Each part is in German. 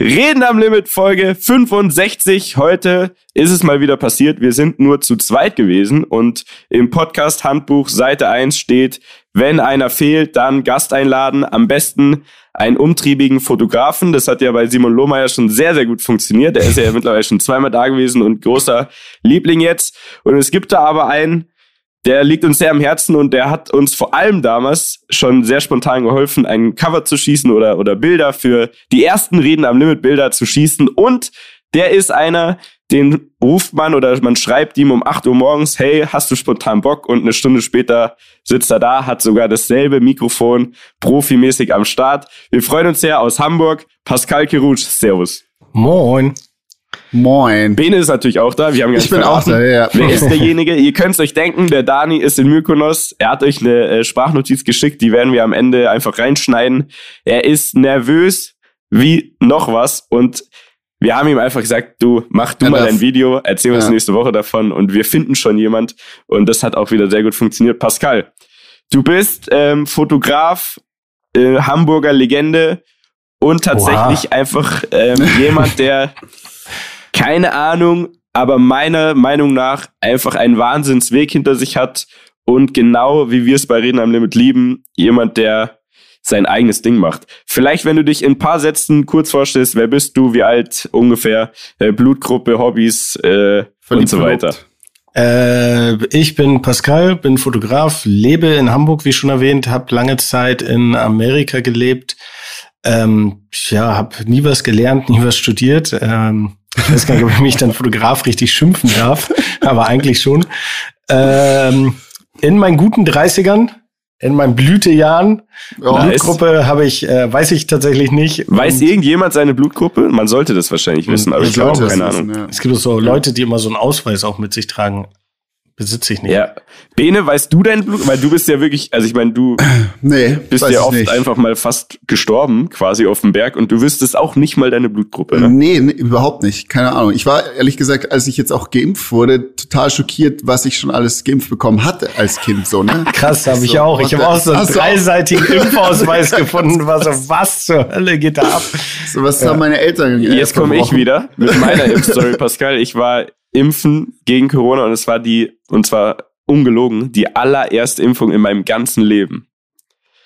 Reden am Limit Folge 65. Heute ist es mal wieder passiert. Wir sind nur zu zweit gewesen und im Podcast Handbuch Seite 1 steht, wenn einer fehlt, dann Gast einladen. Am besten einen umtriebigen Fotografen. Das hat ja bei Simon Lohmeier schon sehr, sehr gut funktioniert. Der ist ja mittlerweile schon zweimal da gewesen und großer Liebling jetzt. Und es gibt da aber einen, der liegt uns sehr am Herzen und der hat uns vor allem damals schon sehr spontan geholfen, ein Cover zu schießen oder, oder Bilder für die ersten Reden am Limit Bilder zu schießen. Und der ist einer, den ruft man oder man schreibt ihm um 8 Uhr morgens, hey, hast du spontan Bock? Und eine Stunde später sitzt er da, hat sogar dasselbe Mikrofon profimäßig am Start. Wir freuen uns sehr aus Hamburg. Pascal Kirutsch, Servus. Moin. Moin. Bene ist natürlich auch da. Wir haben ich bin verraten. auch da, ja. Wer ist derjenige? Ihr könnt es euch denken, der Dani ist in Mykonos. Er hat euch eine äh, Sprachnotiz geschickt, die werden wir am Ende einfach reinschneiden. Er ist nervös wie noch was und wir haben ihm einfach gesagt, du mach du ja, mal ein Video, erzähl uns ja. nächste Woche davon und wir finden schon jemand und das hat auch wieder sehr gut funktioniert. Pascal, du bist ähm, Fotograf, äh, Hamburger Legende und tatsächlich Oha. einfach ähm, jemand, der keine Ahnung, aber meiner Meinung nach einfach einen Wahnsinnsweg hinter sich hat und genau wie wir es bei Reden am Limit lieben, jemand, der sein eigenes Ding macht. Vielleicht, wenn du dich in ein paar Sätzen kurz vorstellst, wer bist du, wie alt ungefähr, äh, Blutgruppe, Hobbys äh, und so weiter. Äh, ich bin Pascal, bin Fotograf, lebe in Hamburg, wie schon erwähnt, habe lange Zeit in Amerika gelebt. Ähm, ja, habe nie was gelernt, nie was studiert. Ähm, ich weiß gar nicht, ob ich mich dann Fotograf richtig schimpfen darf, aber eigentlich schon. Ähm, in meinen guten 30ern, in meinen Blütejahren, oh, Blutgruppe habe ich, äh, weiß ich tatsächlich nicht. Weiß irgendjemand seine Blutgruppe? Man sollte das wahrscheinlich wissen, aber ich glaube, keine Ahnung. Ja. Es gibt so Leute, die immer so einen Ausweis auch mit sich tragen. Besitze ich nicht. Ja. Bene, weißt du dein Blut? Weil du bist ja wirklich, also ich meine, du nee, bist ja oft nicht. einfach mal fast gestorben, quasi auf dem Berg, und du wüsstest auch nicht mal deine Blutgruppe, ne? Nee, nee, überhaupt nicht. Keine Ahnung. Ich war ehrlich gesagt, als ich jetzt auch geimpft wurde, total schockiert, was ich schon alles geimpft bekommen hatte als Kind, so, ne? Krass, habe ich auch. Ich habe auch so einen dreiseitigen Impfausweis gefunden. War so, was zur Hölle geht da ab? So, was ja. haben meine Eltern Jetzt komme ich wieder mit meiner Impfstory, Pascal. Ich war impfen gegen Corona und es war die, und zwar ungelogen, die allererste Impfung in meinem ganzen Leben.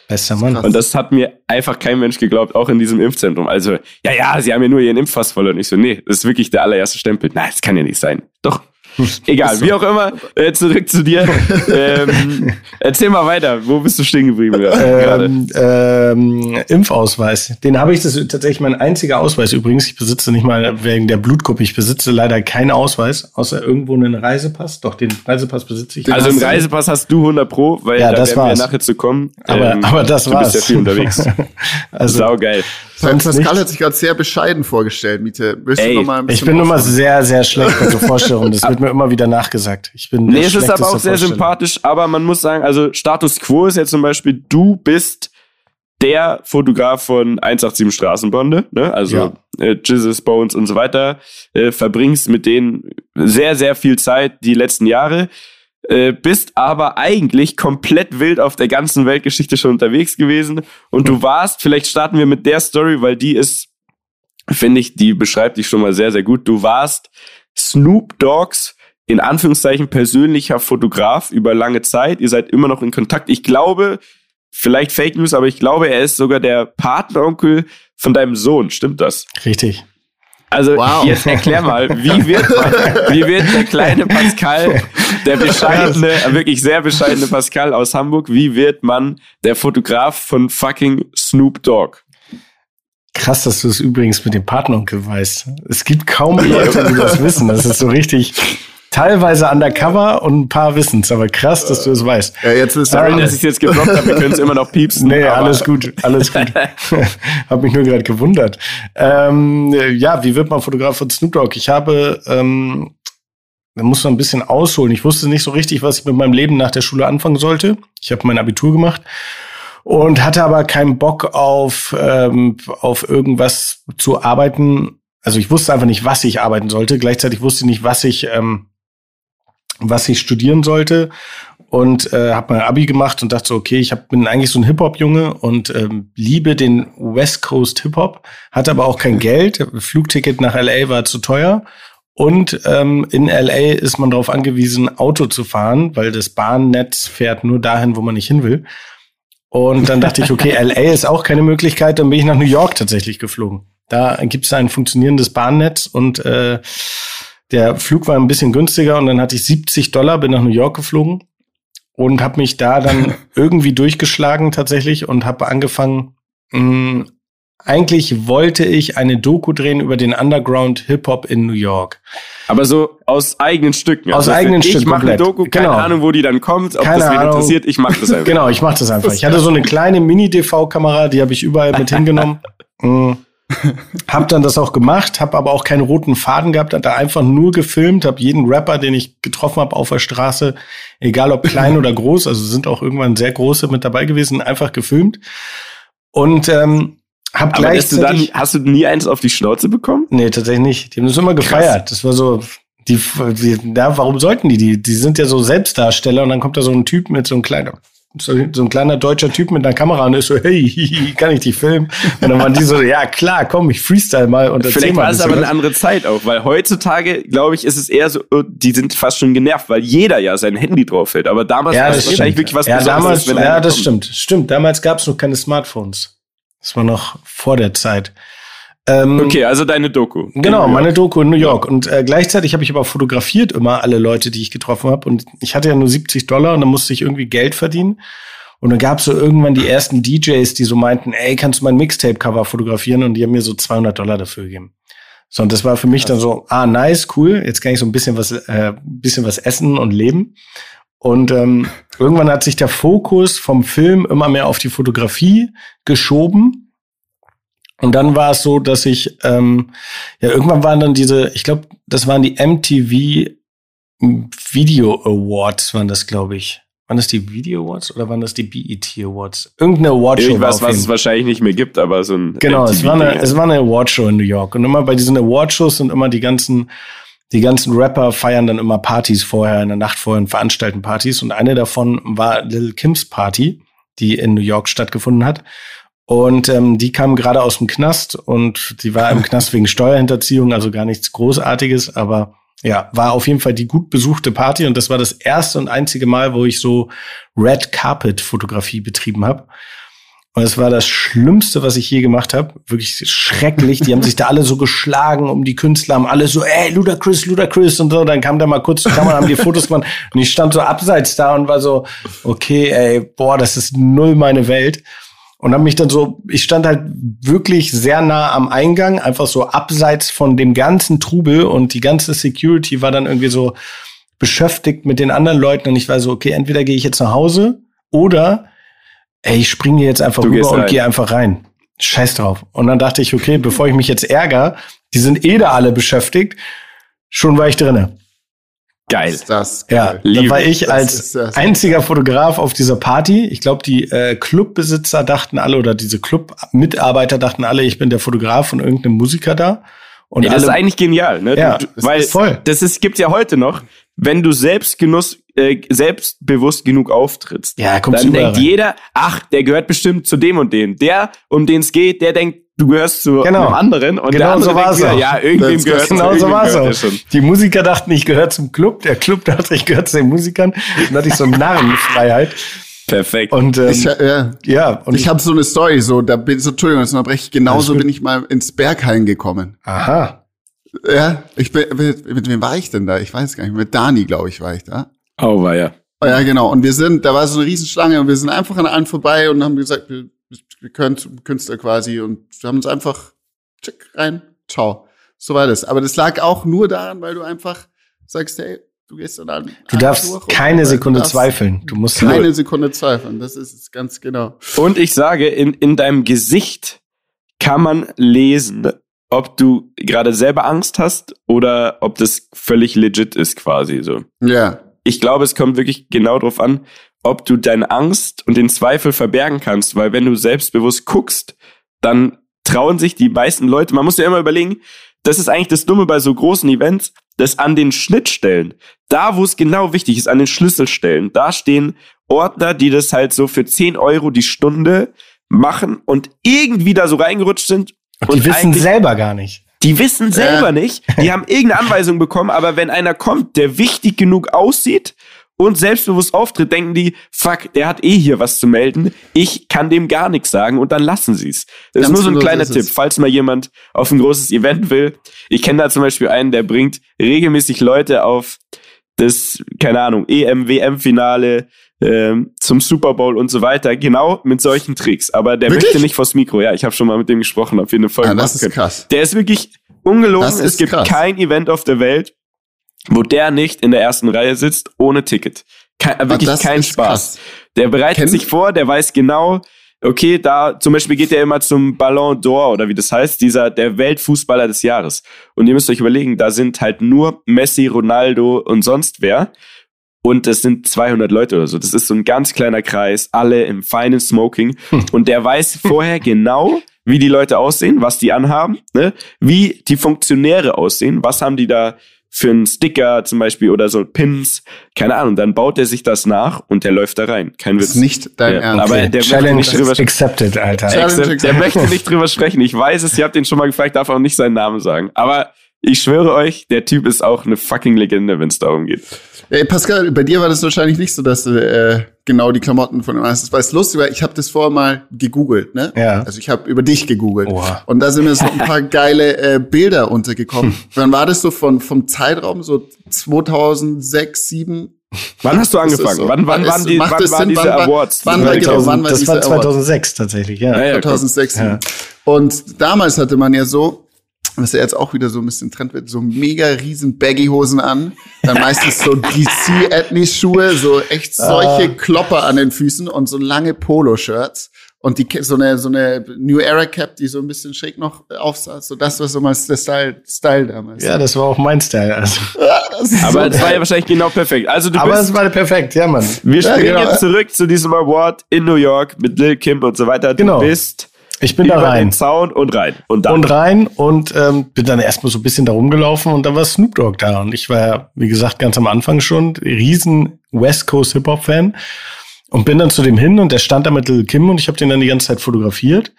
Bester Mann. Und das hat mir einfach kein Mensch geglaubt, auch in diesem Impfzentrum. Also, ja, ja, sie haben ja nur ihren Impfpass verloren. Ich so, nee, das ist wirklich der allererste Stempel. Nein, das kann ja nicht sein. Doch, Egal, wie auch immer, äh, zurück zu dir. ähm, erzähl mal weiter, wo bist du stehen geblieben? Ähm, ähm, Impfausweis. Den habe ich, das ist tatsächlich mein einziger Ausweis übrigens. Ich besitze nicht mal wegen der Blutgruppe, ich besitze leider keinen Ausweis, außer irgendwo einen Reisepass. Doch, den Reisepass besitze ich. Also im Reisepass hast du 100 Pro, weil ja, da das werden war's. wir nachher zu kommen. Aber, ähm, aber das du war's. Du bist ja viel unterwegs. also, Sau geil. Sonst Pascal hat sich gerade sehr bescheiden vorgestellt, Miete. Willst Ey, du noch mal ein bisschen ich bin nur mal sehr, sehr schlecht bei so Vorstellungen. Das wird mir immer wieder nachgesagt. Ich bin nee, es ist aber auch sehr sympathisch, aber man muss sagen, also Status Quo ist jetzt zum Beispiel, du bist der Fotograf von 187 Straßenbande, ne? also ja. äh, Jesus Bones und so weiter, äh, verbringst mit denen sehr, sehr viel Zeit die letzten Jahre, äh, bist aber eigentlich komplett wild auf der ganzen Weltgeschichte schon unterwegs gewesen und du warst, vielleicht starten wir mit der Story, weil die ist, finde ich, die beschreibt dich schon mal sehr, sehr gut. Du warst Snoop Dogs in Anführungszeichen persönlicher Fotograf über lange Zeit. Ihr seid immer noch in Kontakt. Ich glaube, vielleicht Fake News, aber ich glaube, er ist sogar der Patenonkel von deinem Sohn. Stimmt das? Richtig. Also wow. jetzt erklär mal, wie wird, man, wie wird der kleine Pascal, der bescheidene, wirklich sehr bescheidene Pascal aus Hamburg, wie wird man der Fotograf von fucking Snoop Dogg? Krass, dass du es übrigens mit dem Patenonkel weißt. Es gibt kaum Leute, die das wissen. Das ist so richtig teilweise undercover und ein paar wissen's, aber krass, dass du es weißt. Ja, jetzt ist sorry, dass ich jetzt geblockt habe, wir können es immer noch piepsen. Nee, alles gut, alles gut. hab mich nur gerade gewundert. Ähm, ja, wie wird man Fotograf von Snoop Dogg? Ich habe, ähm, da muss man ein bisschen ausholen. Ich wusste nicht so richtig, was ich mit meinem Leben nach der Schule anfangen sollte. Ich habe mein Abitur gemacht und hatte aber keinen Bock auf, ähm, auf irgendwas zu arbeiten. Also ich wusste einfach nicht, was ich arbeiten sollte. Gleichzeitig wusste ich nicht, was ich ähm, was ich studieren sollte. und äh, habe mein Abi gemacht und dachte so, okay, ich hab, bin eigentlich so ein Hip-Hop-Junge und ähm, liebe den West Coast Hip-Hop, hatte aber auch kein Geld. Flugticket nach LA war zu teuer. Und ähm, in LA ist man darauf angewiesen, Auto zu fahren, weil das Bahnnetz fährt nur dahin, wo man nicht hin will. Und dann dachte ich, okay, LA ist auch keine Möglichkeit. Dann bin ich nach New York tatsächlich geflogen. Da gibt es ein funktionierendes Bahnnetz und äh, der Flug war ein bisschen günstiger und dann hatte ich 70 Dollar, bin nach New York geflogen und habe mich da dann irgendwie durchgeschlagen tatsächlich und habe angefangen. Mh, eigentlich wollte ich eine Doku drehen über den Underground Hip Hop in New York. Aber so aus eigenen Stücken. Aus eigenen Stücken. Ich mache eine Doku, keine Genau. Ahnung, wo die dann kommt, ob Keine das wen Ahnung. interessiert. Ich mache das einfach. Genau, ich mache das einfach. Ich hatte so eine kleine Mini-DV-Kamera, die habe ich überall mit hingenommen. Hab dann das auch gemacht, hab aber auch keinen roten Faden gehabt, hab da einfach nur gefilmt, hab jeden Rapper, den ich getroffen habe auf der Straße, egal ob klein oder groß, also sind auch irgendwann sehr große mit dabei gewesen, einfach gefilmt und ähm, hab Aber bist du dann, gleichzeitig hast du nie eins auf die Schnauze bekommen? Nee, tatsächlich nicht. Die haben das immer gefeiert. Das war so, die, die, ja, warum sollten die? die? Die sind ja so Selbstdarsteller und dann kommt da so ein Typ mit so einem kleinen, so, so ein kleiner deutscher Typ mit einer Kamera und ist so, hey, kann ich dich filmen? Und dann waren die so, ja klar, komm, ich freestyle mal und Vielleicht war es aber eine andere Zeit auch, weil heutzutage, glaube ich, ist es eher so, oh, die sind fast schon genervt, weil jeder ja sein Handy drauf hält. Aber damals Ja, war es das wahrscheinlich wirklich was ja, Besonderes, damals, wenn ja, das kommt. stimmt. Stimmt, damals gab es noch keine Smartphones. Das war noch vor der Zeit. Ähm, Okay, also deine Doku. Genau, meine Doku in New York. Und äh, gleichzeitig habe ich aber fotografiert immer alle Leute, die ich getroffen habe. Und ich hatte ja nur 70 Dollar und dann musste ich irgendwie Geld verdienen. Und dann gab es so irgendwann die ersten DJs, die so meinten, ey, kannst du mein Mixtape-Cover fotografieren? Und die haben mir so 200 Dollar dafür gegeben. So, und das war für mich dann so, ah, nice, cool. Jetzt kann ich so ein bisschen was, äh, bisschen was essen und leben. Und ähm, irgendwann hat sich der Fokus vom Film immer mehr auf die Fotografie geschoben. Und dann war es so, dass ich, ähm, ja, irgendwann waren dann diese, ich glaube, das waren die MTV Video Awards, waren das, glaube ich. Waren das die Video Awards oder waren das die BET Awards? Irgendeine Awardshow. war Irgendwas, was es wahrscheinlich nicht mehr gibt, aber so ein Genau, es war, eine, es war eine Awardshow in New York. Und immer bei diesen Awardshows sind immer die ganzen, die ganzen Rapper feiern dann immer Partys vorher, in der Nacht vorher und veranstalten Partys. Und eine davon war Lil Kims Party, die in New York stattgefunden hat. Und ähm, die kam gerade aus dem Knast und die war im Knast wegen Steuerhinterziehung, also gar nichts Großartiges, aber ja, war auf jeden Fall die gut besuchte Party und das war das erste und einzige Mal, wo ich so Red Carpet Fotografie betrieben habe. Und es war das Schlimmste, was ich je gemacht habe. Wirklich schrecklich. Die haben sich da alle so geschlagen um die Künstler, haben alle so, ey, Ludacris, Ludacris und so. Dann kam da mal kurz zur Kamera, haben die Fotos gemacht. Und ich stand so abseits da und war so, okay, ey, boah, das ist null meine Welt. Und habe mich dann so, ich stand halt wirklich sehr nah am Eingang, einfach so abseits von dem ganzen Trubel und die ganze Security war dann irgendwie so beschäftigt mit den anderen Leuten und ich war so, okay, entweder gehe ich jetzt nach Hause oder ey, ich springe hier jetzt einfach Du rüber und gehe einfach rein. Scheiß drauf. Und dann dachte ich, okay, bevor ich mich jetzt ärgere, die sind eh da alle beschäftigt, schon war ich drinne. Geil. Ist das Ja, geil. da Liebe. war ich Das als ist das- einziger Fotograf auf dieser Party. Ich glaube, die äh, Clubbesitzer dachten alle oder diese Club-Mitarbeiter dachten alle, ich bin der Fotograf von irgendeinem Musiker da. Und Ja, das ist alle, eigentlich genial, ne? Ja, du, das weil ist voll. das ist, gibt's ja heute noch. Wenn du Selbstgenuss, äh, selbstbewusst genug auftrittst, Ja, dann denkt rein. jeder, ach, der gehört bestimmt zu dem und dem. Der, um den es geht, der denkt, du gehörst zu Genau. einem anderen und der Genau andere so war's denkt auch. ja, irgendwem Das- gehört genau so war es der. Die Musiker dachten, ich gehöre zum Club. Der Club dachte, ich gehöre zu den Musikern. Dann hatte ich so Narrenfreiheit. Perfekt. Und ähm, Ich, ja, ja, und ich habe so eine Story, so, da bin so, Entschuldigung, das unterbreche ich, genauso bin ich mal ins Berghain gekommen. aha. Ja, ich bin, mit, mit wem war ich denn da? Ich weiß gar nicht, mit Dani, glaube ich, war ich da. oh, war ja. Oh, ja, genau. Und wir sind, da war so eine Riesenschlange und wir sind einfach an allen vorbei und haben gesagt, wir, Künstler quasi und wir haben uns einfach tschick rein, ciao. So war das. Aber das lag auch nur daran, weil du einfach sagst, hey, du gehst dann an. Du darfst keine Sekunde zweifeln. Du musst Keine Sekunde zweifeln. Das ist es ganz genau. Und ich sage, in, in deinem Gesicht kann man lesen, ob du gerade selber Angst hast oder ob das völlig legit ist quasi so. Ja. Ich glaube, es kommt wirklich genau darauf an, ob du deine Angst und den Zweifel verbergen kannst, weil wenn du selbstbewusst guckst, dann trauen sich die meisten Leute, man muss ja immer überlegen, das ist eigentlich das Dumme bei so großen Events, dass an den Schnittstellen, da wo es genau wichtig ist, an den Schlüsselstellen, da stehen Ordner, die das halt so für 10 Euro die Stunde machen und irgendwie da so reingerutscht sind. Und die wissen selber gar nicht. Die wissen selber äh. nicht. Die haben irgendeine Anweisung bekommen, aber wenn einer kommt, der wichtig genug aussieht und selbstbewusst auftritt, denken die, fuck, der hat eh hier was zu melden. Ich kann dem gar nichts sagen und dann lassen sie es. Das Ganz ist nur so ein genau kleiner Tipp, falls mal jemand auf ein großes Event will. Ich kenne da zum Beispiel einen, der bringt regelmäßig Leute auf das, keine Ahnung, EM, WM-Finale, ähm, zum Super Bowl und so weiter, genau mit solchen Tricks. Aber der wirklich? möchte nicht vors Mikro. Ja, ich habe schon mal mit dem gesprochen, ob wir eine Folge ah, das ist können. krass. Der ist wirklich ungelogen. es gibt krass. kein Event auf der Welt, wo der nicht in der ersten Reihe sitzt, ohne Ticket. Kein, äh, wirklich kein Spaß. Krass. Der bereitet Ken sich vor, der weiß genau, okay, da zum Beispiel geht er immer zum Ballon d'Or oder wie das heißt, dieser der Weltfußballer des Jahres. Und ihr müsst euch überlegen, da sind halt nur Messi, Ronaldo und sonst wer. Und es sind 200 Leute oder so. Das ist so ein ganz kleiner Kreis, alle im feinen Smoking. Hm. Und der weiß vorher genau, wie die Leute aussehen, was die anhaben, ne? wie die Funktionäre aussehen, was haben die da für einen Sticker zum Beispiel oder so Pins, keine Ahnung, dann baut er sich das nach und der läuft da rein. Kein Witz. Das ist nicht dein ja, Ernst. Aber der Challenge möchte nicht drüber accepted, Alter. Challenge der möchte nicht drüber sprechen. Ich weiß es, ihr habt ihn schon mal gefragt, darf auch nicht seinen Namen sagen. Aber ich schwöre euch, der Typ ist auch eine fucking Legende, wenn es darum geht. Ey, Pascal, bei dir war das wahrscheinlich nicht so, dass du äh, genau die Klamotten von ihm hast. Das war jetzt lustig, weil ich habe das vorher mal gegoogelt, ne? Ja. Also ich habe über dich gegoogelt. Oha. Und da sind mir so ein paar geile äh, Bilder untergekommen. Wann war das so von vom Zeitraum so 2006, 2007? Wann hast du angefangen? So? Wann, wann, waren, die, wann waren Sinn, diese wann, Awards? Wann, war, genau, wann war das war 2006 Awards? tatsächlich, ja. ja, ja 2006. Ja. Und damals hatte man ja so, was ja jetzt auch wieder so ein bisschen Trend wird, so mega riesen Baggy-Hosen an, dann meistens so DC-Ethnies-Schuhe, so echt solche ah. Klopper an den Füßen und so lange Polo-Shirts und die so eine so eine New Era Cap, die so ein bisschen schräg noch aufsaß. So das war so mal der Style, Style damals. Ja, das war auch mein Style. Also. Ja, Aber es war ja wahrscheinlich genau perfekt. Also du Aber bist, es war perfekt, ja, Mann. Wir springen ja, genau. jetzt zurück zu diesem Award in New York mit Lil Kim und so weiter. Du genau. bist ich bin da rein. Den Zaun und rein. Und, dann. und rein und ähm, bin dann erstmal so ein bisschen da rumgelaufen und dann war Snoop Dogg da. Und ich war ja, wie gesagt, ganz am Anfang schon riesen West Coast Hip-Hop-Fan. Und bin dann zu dem hin und der stand da mit Lil Kim und ich habe den dann die ganze Zeit fotografiert.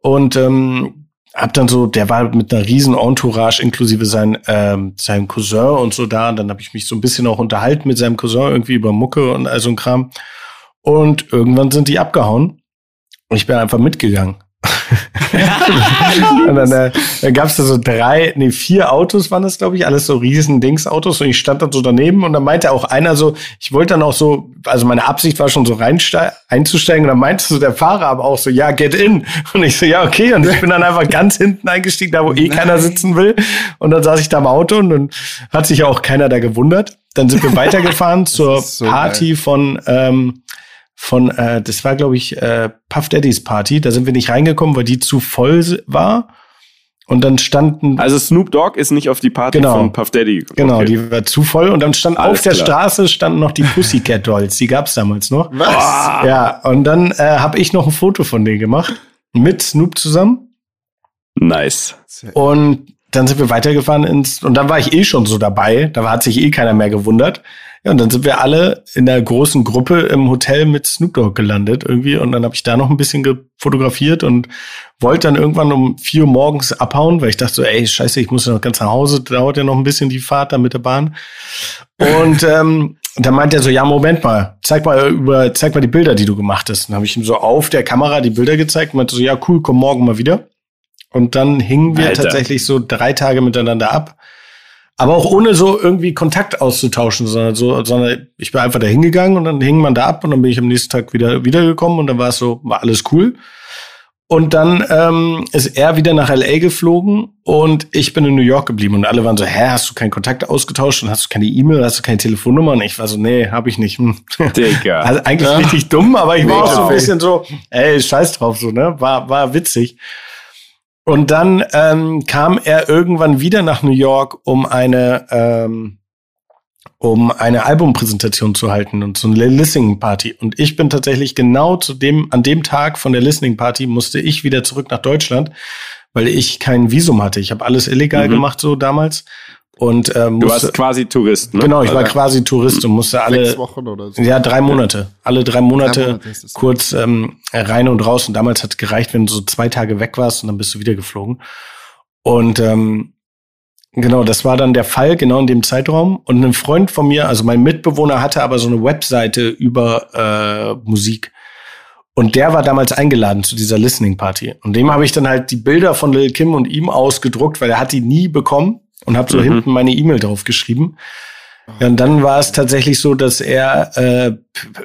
Und ähm, hab dann so, der war mit einer riesen Entourage inklusive sein, ähm, seinem Cousin und so da. Und dann habe ich mich so ein bisschen auch unterhalten mit seinem Cousin irgendwie über Mucke und all so ein Kram. Und irgendwann sind die abgehauen. Und ich bin einfach mitgegangen. Und dann, äh, dann gab es da so drei, nee, vier Autos waren das, glaube ich, alles so riesen Dings-Autos und ich stand dann so daneben und dann meinte auch einer so, ich wollte dann auch so, also meine Absicht war schon so einzusteigen und dann meinte so der Fahrer aber auch so, ja, get in. Und ich so, ja, okay. Und ich bin dann einfach ganz hinten eingestiegen, da wo eh keiner sitzen will. Und dann saß ich da im Auto und dann hat sich auch keiner da gewundert. Dann sind wir weitergefahren zur so Party geil. von ähm, von, äh, das war, glaube ich, äh, Puff Daddy's Party. Da sind wir nicht reingekommen, weil die zu voll war. Und dann standen. Also Snoop Dogg ist nicht auf die Party genau, von Puff Daddy. Genau, die war zu voll. Und dann stand Alles auf der klar. Straße standen noch die Pussycat Dolls. Die gab's damals noch. Was? Ja, und dann äh, habe ich noch ein Foto von denen gemacht. Mit Snoop zusammen. Nice. Und dann sind wir weitergefahren ins, und dann war ich eh schon so dabei. Da hat sich eh keiner mehr gewundert. Ja, und dann sind wir alle in der großen Gruppe im Hotel mit Snoop Dogg gelandet irgendwie. Und dann habe ich da noch ein bisschen fotografiert und wollte dann irgendwann um vier Uhr morgens abhauen, weil ich dachte so, ey, scheiße, ich muss ja noch ganz nach Hause, dauert ja noch ein bisschen die Fahrt da mit der Bahn. Und ähm, dann meint er so, ja, Moment mal, zeig mal über, zeig mal die Bilder, die du gemacht hast. Dann habe ich ihm so auf der Kamera die Bilder gezeigt und meinte so, ja, cool, komm morgen mal wieder. Und dann hingen wir Alter. tatsächlich so drei Tage miteinander ab. Aber auch ohne so irgendwie Kontakt auszutauschen, sondern so, sondern ich bin einfach da hingegangen und dann hing man da ab und dann bin ich am nächsten Tag wieder wiedergekommen und dann war es so, war alles cool. Und dann ähm, ist er wieder nach LA geflogen und ich bin in New York geblieben und alle waren so, hä, hast du keinen Kontakt ausgetauscht und hast du keine E-Mail, hast du keine Telefonnummer? Und ich war so, nee, hab ich nicht. Hm. Digga. Also eigentlich ja. richtig dumm, aber ich war auch so ein bisschen so, ey, scheiß drauf, so, ne? War, war witzig. Und dann ähm, kam er irgendwann wieder nach New York, um eine ähm, um eine Albumpräsentation zu halten und so eine Listening Party. Und ich bin tatsächlich genau zu dem, an dem Tag von der Listening Party musste ich wieder zurück nach Deutschland, weil ich kein Visum hatte. Ich habe alles illegal Mhm. gemacht so damals. Und ähm, Du musste, warst quasi Tourist, ne? genau, ich war Ja. quasi Tourist und musste Sechs alle Wochen oder so. ja drei Monate, alle drei Monate, Drei Monate kurz ähm, rein und raus. Und damals hat gereicht, wenn du so zwei Tage weg warst und dann bist du wieder geflogen. Und ähm, genau, das war dann der Fall, genau in dem Zeitraum. Und ein Freund von mir, also mein Mitbewohner, hatte aber so eine Webseite über äh, Musik. Und der war damals eingeladen zu dieser Listening Party. Und dem habe ich dann halt die Bilder von Lil Kim und ihm ausgedruckt, weil er hat die nie bekommen und habe so Mhm. hinten meine E-Mail drauf geschrieben. Ja, und dann war es tatsächlich so, dass er äh,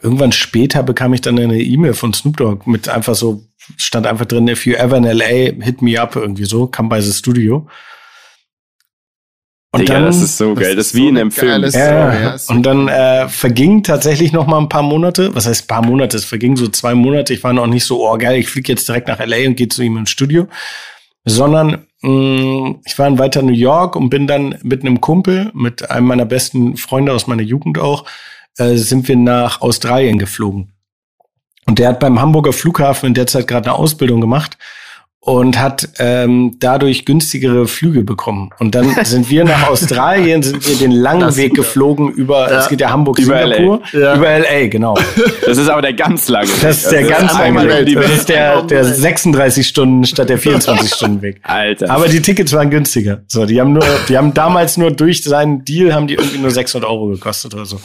irgendwann später bekam ich dann eine E-Mail von Snoop Dogg mit einfach so stand einfach drin, if you ever in LA, hit me up irgendwie so, come by the studio. Und Digga, dann, das ist so geil. Das ist wie so in eine einem Film. ja, ja, ist und dann äh, verging tatsächlich noch mal ein paar Monate. Was heißt paar Monate? Es vergingen so zwei Monate. Ich war noch nicht so, oh geil, ich fliege jetzt direkt nach LA und gehe zu ihm ins Studio, sondern mh, ich war in weiter New York und bin dann mit einem Kumpel, mit einem meiner besten Freunde aus meiner Jugend auch, äh, sind wir nach Australien geflogen. Und der hat beim Hamburger Flughafen in der Zeit gerade eine Ausbildung gemacht und hat ähm, dadurch günstigere Flüge bekommen. Und dann sind wir nach Australien, sind wir den langen Das- Weg geflogen über, Ja. es geht ja Hamburg, Über Singapur, LA. Ja. über LA, genau. Das ist aber der ganz lange Weg. Das ist der Also ganz lange Weg. Welt. Das ist der, der 36 Stunden statt der 24 Stunden Weg. Alter. Aber die Tickets waren günstiger. So, die haben nur, die haben damals nur durch seinen Deal haben die irgendwie nur 600 Euro gekostet oder so.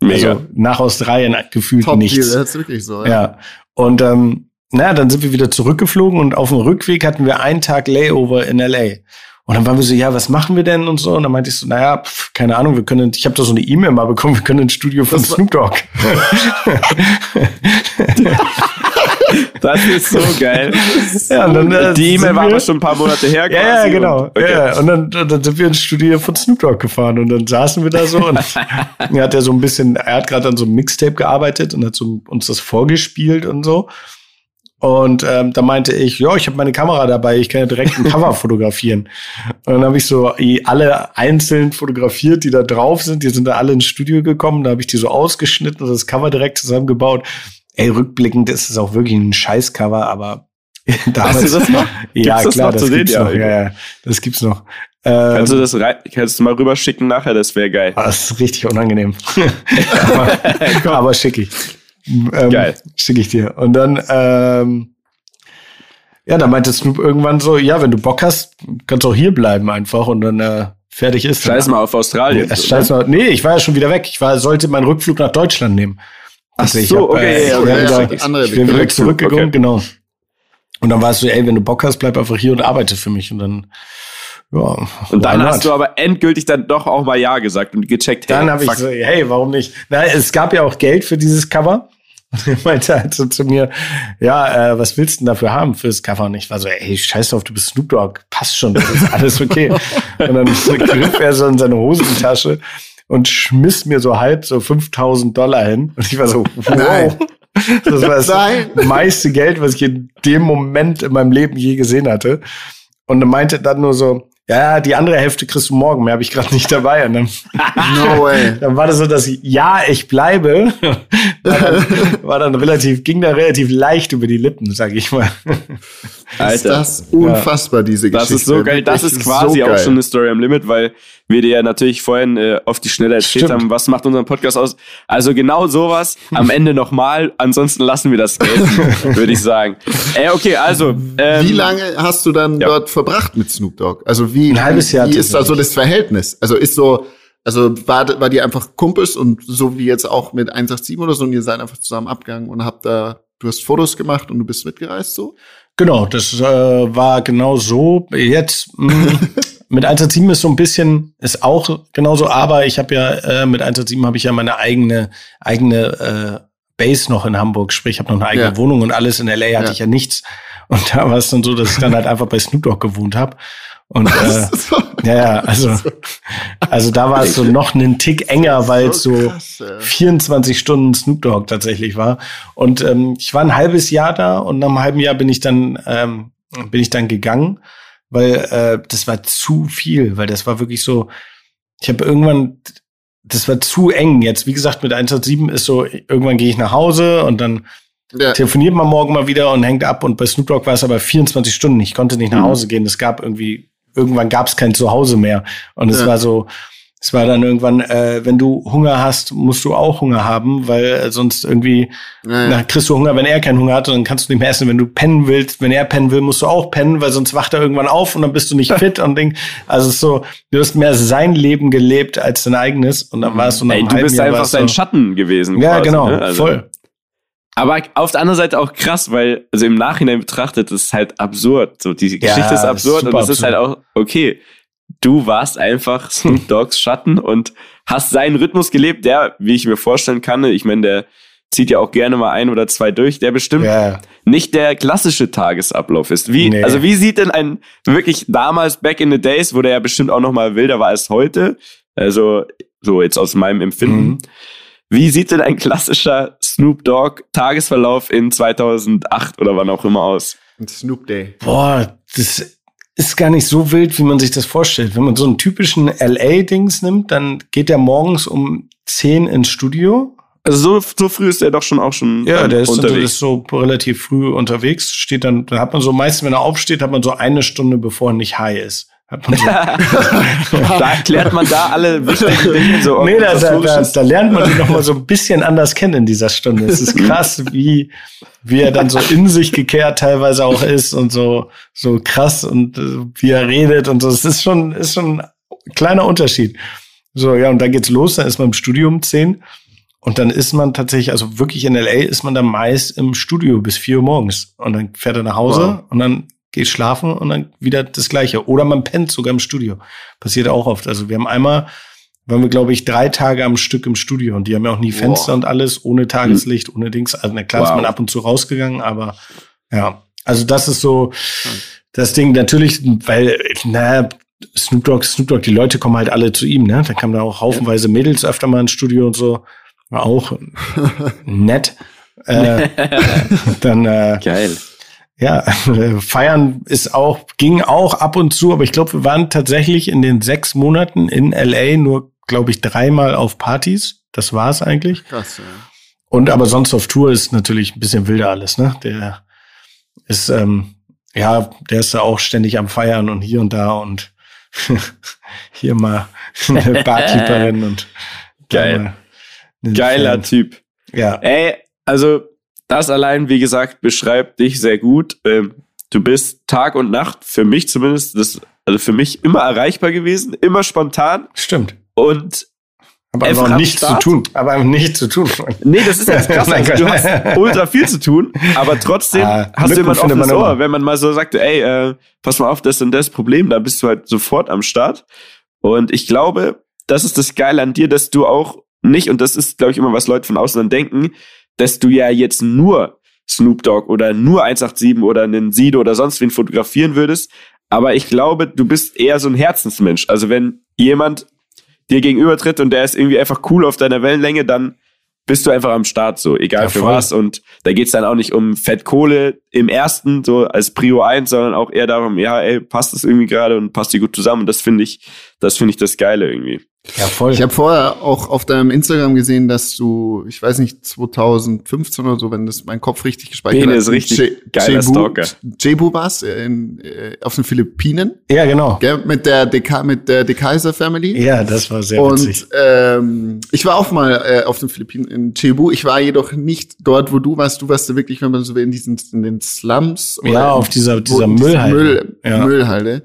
Mega. Also nach Australien gefühlt Top nichts. Deal, das ist wirklich so. Ja. Und ähm, na, dann sind wir wieder zurückgeflogen und auf dem Rückweg hatten wir einen Tag Layover in LA. Und dann waren wir so, ja, was machen wir denn und so? Und dann meinte ich so, naja, pf, keine Ahnung, wir können, ich habe da so eine E-Mail mal bekommen, wir können ins Studio von Das Snoop Dogg. das ist so geil. ja, und dann, äh, Die E-Mail war aber schon ein paar Monate her. Ja, quasi ja, genau. Und, okay. ja, und dann, dann sind wir ins Studio von Snoop Dogg gefahren und dann saßen wir da so und er hat ja so ein bisschen, er hat gerade an so einem Mixtape gearbeitet und hat so uns das vorgespielt und so. Und ähm, da meinte ich, ja, ich habe meine Kamera dabei, ich kann ja direkt ein Cover fotografieren. Und dann habe ich so alle einzeln fotografiert, die da drauf sind. Die sind da alle ins Studio gekommen. Da habe ich die so ausgeschnitten und das Cover direkt zusammengebaut. Ey, rückblickend ist es auch wirklich ein Scheißcover, aber damals, Hast du das noch? ja, Gibt's das klar, noch das zu sehen? gibt's Ja, noch. Ja, ja, das gibt's noch. Ähm, Kannst du das rei- kannst du mal rüberschicken nachher? Das wäre geil. ah, das ist richtig unangenehm. aber, aber schick ich. Ähm, Geil. Schicke ich dir. Und dann, ähm, ja, dann meinte Snoop irgendwann so, ja, wenn du Bock hast, kannst du auch hier bleiben einfach und dann äh, fertig ist. Scheiß mal auf Australien. Ja, scheiß mal. Nee, ich war ja schon wieder weg. Ich war, sollte meinen Rückflug nach Deutschland nehmen. Ach Also ich so, hab, okay, äh, okay, bin ja, wieder- andere ich bin Weg. wieder zurückgekommen, Okay. genau. Und dann war es so, ey, wenn du Bock hast, bleib einfach hier und arbeite für mich. Und dann, ja. Und dann hast du aber endgültig dann doch auch mal Ja gesagt und gecheckt, hey, Dann habe ich so, hey, warum nicht? Na, es gab ja auch Geld für dieses Cover. Und er meinte halt so zu mir, ja, äh, was willst du denn dafür haben fürs Cover? Und ich war so, ey, scheiß drauf, du bist Snoop Dogg, passt schon, das ist alles okay. und dann griff er so in seine Hosentasche und schmiss mir so halb so 5000 Dollar hin. Und ich war so, wow. Nein. Das war das Nein. meiste Geld, was ich in dem Moment in meinem Leben je gesehen hatte. Und er meinte dann nur so, ja, die andere Hälfte kriegst du morgen, mehr habe ich gerade nicht dabei. Und dann No way. dann war das so, dass Ja, ich bleibe, war dann, war dann relativ, ging da relativ leicht über die Lippen, sag ich mal. Ist Alter. das unfassbar, diese Das Geschichte. ist so geil. Das ist quasi so auch schon eine Story am Limit, weil wir dir ja natürlich vorhin äh, auf die Schnelle erzählt Stimmt. haben, was macht unseren Podcast aus. Also genau sowas am Ende nochmal. Ansonsten lassen wir das gelten, würde ich sagen. Äh, okay, also. Ähm, Wie lange hast du dann ja. dort verbracht mit Snoop Dogg? Also wie, Ein halbes Jahr wie ist da so das Verhältnis? Also ist so, also war, war die einfach Kumpels und so wie jetzt auch mit 187 oder so und ihr seid einfach zusammen abgegangen und habt da, du hast Fotos gemacht und du bist mitgereist so? Genau, das äh, war genau so. Jetzt mh, mit 107 ist so ein bisschen, ist auch genauso, aber ich habe ja äh, mit 107 habe ich ja meine eigene eigene äh, Base noch in Hamburg, sprich, ich habe noch eine eigene Ja. Wohnung und alles in LA hatte Ja. ich ja nichts. Und da war es dann so, dass ich dann halt einfach bei Snoop Dogg gewohnt habe. Und äh, ja, ja, also also da war es so noch einen Tick enger, weil es so krass, ja. 24 Stunden Snoop Dogg tatsächlich war. Und ähm, ich war ein halbes Jahr da und nach einem halben Jahr bin ich dann ähm, bin ich dann gegangen, weil äh, das war zu viel, weil das war wirklich so. Ich habe irgendwann, das war zu eng jetzt. Wie gesagt, mit 187 ist so, irgendwann gehe ich nach Hause und dann ja. telefoniert man morgen mal wieder und hängt ab. Und bei Snoop Dogg war es aber 24 Stunden. Ich konnte nicht nach mhm. Hause gehen. Es gab irgendwie, irgendwann gab es kein Zuhause mehr. Und es ja. war so, es war dann irgendwann, äh, wenn du Hunger hast, musst du auch Hunger haben, weil äh, sonst irgendwie ja, ja. Na, kriegst du Hunger, wenn er keinen Hunger hat, und dann kannst du nicht mehr essen. Wenn du pennen willst, wenn er pennen will, musst du auch pennen, weil sonst wacht er irgendwann auf und dann bist du nicht fit und Ding. Also es ist so, du hast mehr sein Leben gelebt als dein eigenes und dann warst du nach Ey, du bist Jahr einfach sein so, Schatten gewesen. Ja, quasi, genau, ne? also, voll. Aber auf der anderen Seite auch krass, weil, also im Nachhinein betrachtet, das ist halt absurd. So, die Geschichte ja, ist absurd und es ist halt auch, okay, du warst einfach Snoop Dogs Schatten und hast seinen Rhythmus gelebt, der, wie ich mir vorstellen kann, ich meine, der zieht ja auch gerne mal ein oder zwei durch, der bestimmt yeah. nicht der klassische Tagesablauf ist. Wie, nee. also wie sieht denn ein wirklich damals back in the days, wo der ja bestimmt auch noch mal wilder war als heute, also so jetzt aus meinem Empfinden. Mhm. Wie sieht denn ein klassischer Snoop Dogg Tagesverlauf in 2008 oder wann auch immer aus? Ein Snoop Day. Boah, das ist gar nicht so wild, wie man sich das vorstellt. Wenn man so einen typischen LA-Dings nimmt, dann geht er morgens um 10 ins Studio. Also so, so früh ist er doch schon auch schon Ja, der ist, unterwegs. ist so relativ früh unterwegs. Steht dann, da hat man so meistens, wenn er aufsteht, hat man so eine Stunde, bevor er nicht high ist. Hat man so. da erklärt man da alle wichtigen Dinge so. Nee, da, da, da, da lernt man ihn noch mal so ein bisschen anders kennen in dieser Stunde. Es ist krass, wie, wie er dann so in sich gekehrt teilweise auch ist und so, so krass und äh, wie er redet und so. Es ist schon, ist schon ein kleiner Unterschied. So, ja, und dann geht's los, dann ist man im Studium 10 und dann ist man tatsächlich, also wirklich in LA ist man dann meist im Studio bis vier Uhr morgens und dann fährt er nach Hause wow. und dann geht schlafen und dann wieder das Gleiche. Oder man pennt sogar im Studio. Passiert auch oft. Also wir haben einmal, waren wir, glaube ich, drei Tage am Stück im Studio und die haben ja auch nie Fenster wow. und alles, ohne Tageslicht, mhm. ohne Dings. Also na klar wow. ist man ab und zu rausgegangen, aber ja. Also das ist so das Ding. Natürlich, weil, naja, Snoop Dogg, Snoop Dogg, die Leute kommen halt alle zu ihm, ne? Da kamen da auch haufenweise Mädels öfter mal ins Studio und so. War auch nett. äh, dann äh, Geil. Ja, feiern ist auch, ging auch ab und zu, aber ich glaube, wir waren tatsächlich in den sechs Monaten in LA nur, glaube ich, dreimal auf Partys. Das war's eigentlich. Krass, ja. Und aber sonst auf Tour ist natürlich ein bisschen wilder alles, ne? Der ist, ähm, ja, der ist da auch ständig am Feiern und hier und da und hier mal eine Barkeeperin und geil. Geiler Fan. Typ. Ja. Ey, also das allein, wie gesagt, beschreibt dich sehr gut. Ähm, du bist Tag und Nacht, für mich zumindest, das, also für mich immer erreichbar gewesen, immer spontan. Stimmt. Und aber einfach nichts zu tun. Aber einfach nichts zu tun. Nee, das ist jetzt krass. Also, du hast ultra viel zu tun, aber trotzdem ah, hast du immer ein offenes Ohr. Wenn man mal so sagt, ey, äh, pass mal auf, das und das Problem, da bist du halt sofort am Start. Und ich glaube, das ist das Geile an dir, dass du auch nicht, und das ist, glaube ich, immer, was Leute von außen denken, dass du ja jetzt nur Snoop Dogg oder nur 187 oder einen Sido oder sonst wen fotografieren würdest. Aber ich glaube, du bist eher so ein Herzensmensch. Also wenn jemand dir gegenübertritt und der ist irgendwie einfach cool auf deiner Wellenlänge, dann bist du einfach am Start, so, egal ja, für was. Und da geht's dann auch nicht um Fettkohle im ersten, so als Prio 1, sondern auch eher darum, ja, ey, passt das irgendwie gerade und passt die gut zusammen. Und das finde ich, das finde ich das Geile irgendwie. Ja, voll. Ich habe vorher auch auf deinem Instagram gesehen, dass du, ich weiß nicht, 2015 oder so, wenn das mein Kopf richtig gespeichert Bene hat. ist richtig J geiler Jebu, Stalker. Jebu warst in, äh, auf den Philippinen. Ja, genau. Gell, mit der Deka mit der De Kaiser Family. Ja, das war sehr witzig. Und ähm, ich war auch mal äh, auf den Philippinen in Cebu. Ich war jedoch nicht dort, wo du warst. Du warst da wirklich, wenn man so will, in diesen in den Slums. Ja, auf dieser dieser Müllhalde. Müll, ja. Müllhalde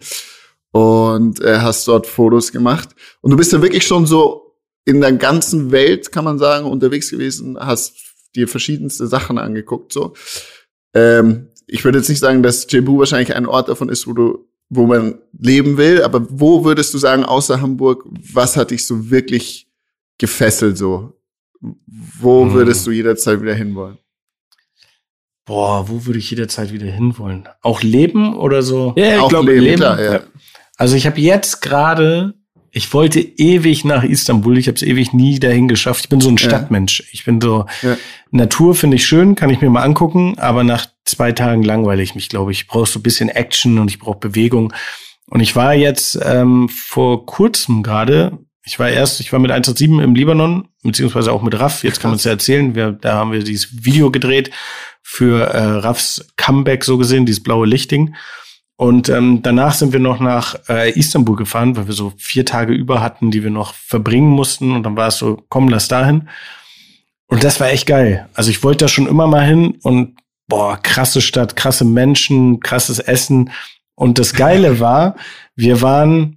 und äh, hast dort Fotos gemacht. Und du bist ja wirklich schon so in der ganzen Welt, kann man sagen, unterwegs gewesen, hast dir verschiedenste Sachen angeguckt. So, ähm, ich würde jetzt nicht sagen, dass Cebu wahrscheinlich ein Ort davon ist, wo du, wo man leben will. Aber wo würdest du sagen, außer Hamburg, was hat dich so wirklich gefesselt? So, wo hm. würdest du jederzeit wieder hinwollen? Boah, wo würde ich jederzeit wieder hinwollen? Auch leben oder so? Ja, ich glaube leben. leben. Klar, ja. Also ich habe jetzt gerade, ich wollte ewig nach Istanbul, ich habe es ewig nie dahin geschafft. Ich bin so ein Stadtmensch. Ich bin so, ja. Natur finde ich schön, kann ich mir mal angucken, aber nach zwei Tagen langweile ich mich, glaube ich. Ich brauche so ein bisschen Action und ich brauche Bewegung. Und ich war jetzt ähm, vor kurzem gerade, ich war erst, ich war mit 187 im Libanon, beziehungsweise auch mit RAF, jetzt kann man es ja erzählen, wir, da haben wir dieses Video gedreht für äh, Raffs Comeback so gesehen, dieses blaue Lichting. Und ähm, danach sind wir noch nach äh, Istanbul gefahren, weil wir so vier Tage über hatten, die wir noch verbringen mussten. Und dann war es so, komm, lass dahin. Und das war echt geil. Also ich wollte da schon immer mal hin und boah, krasse Stadt, krasse Menschen, krasses Essen. Und das Geile war, wir waren,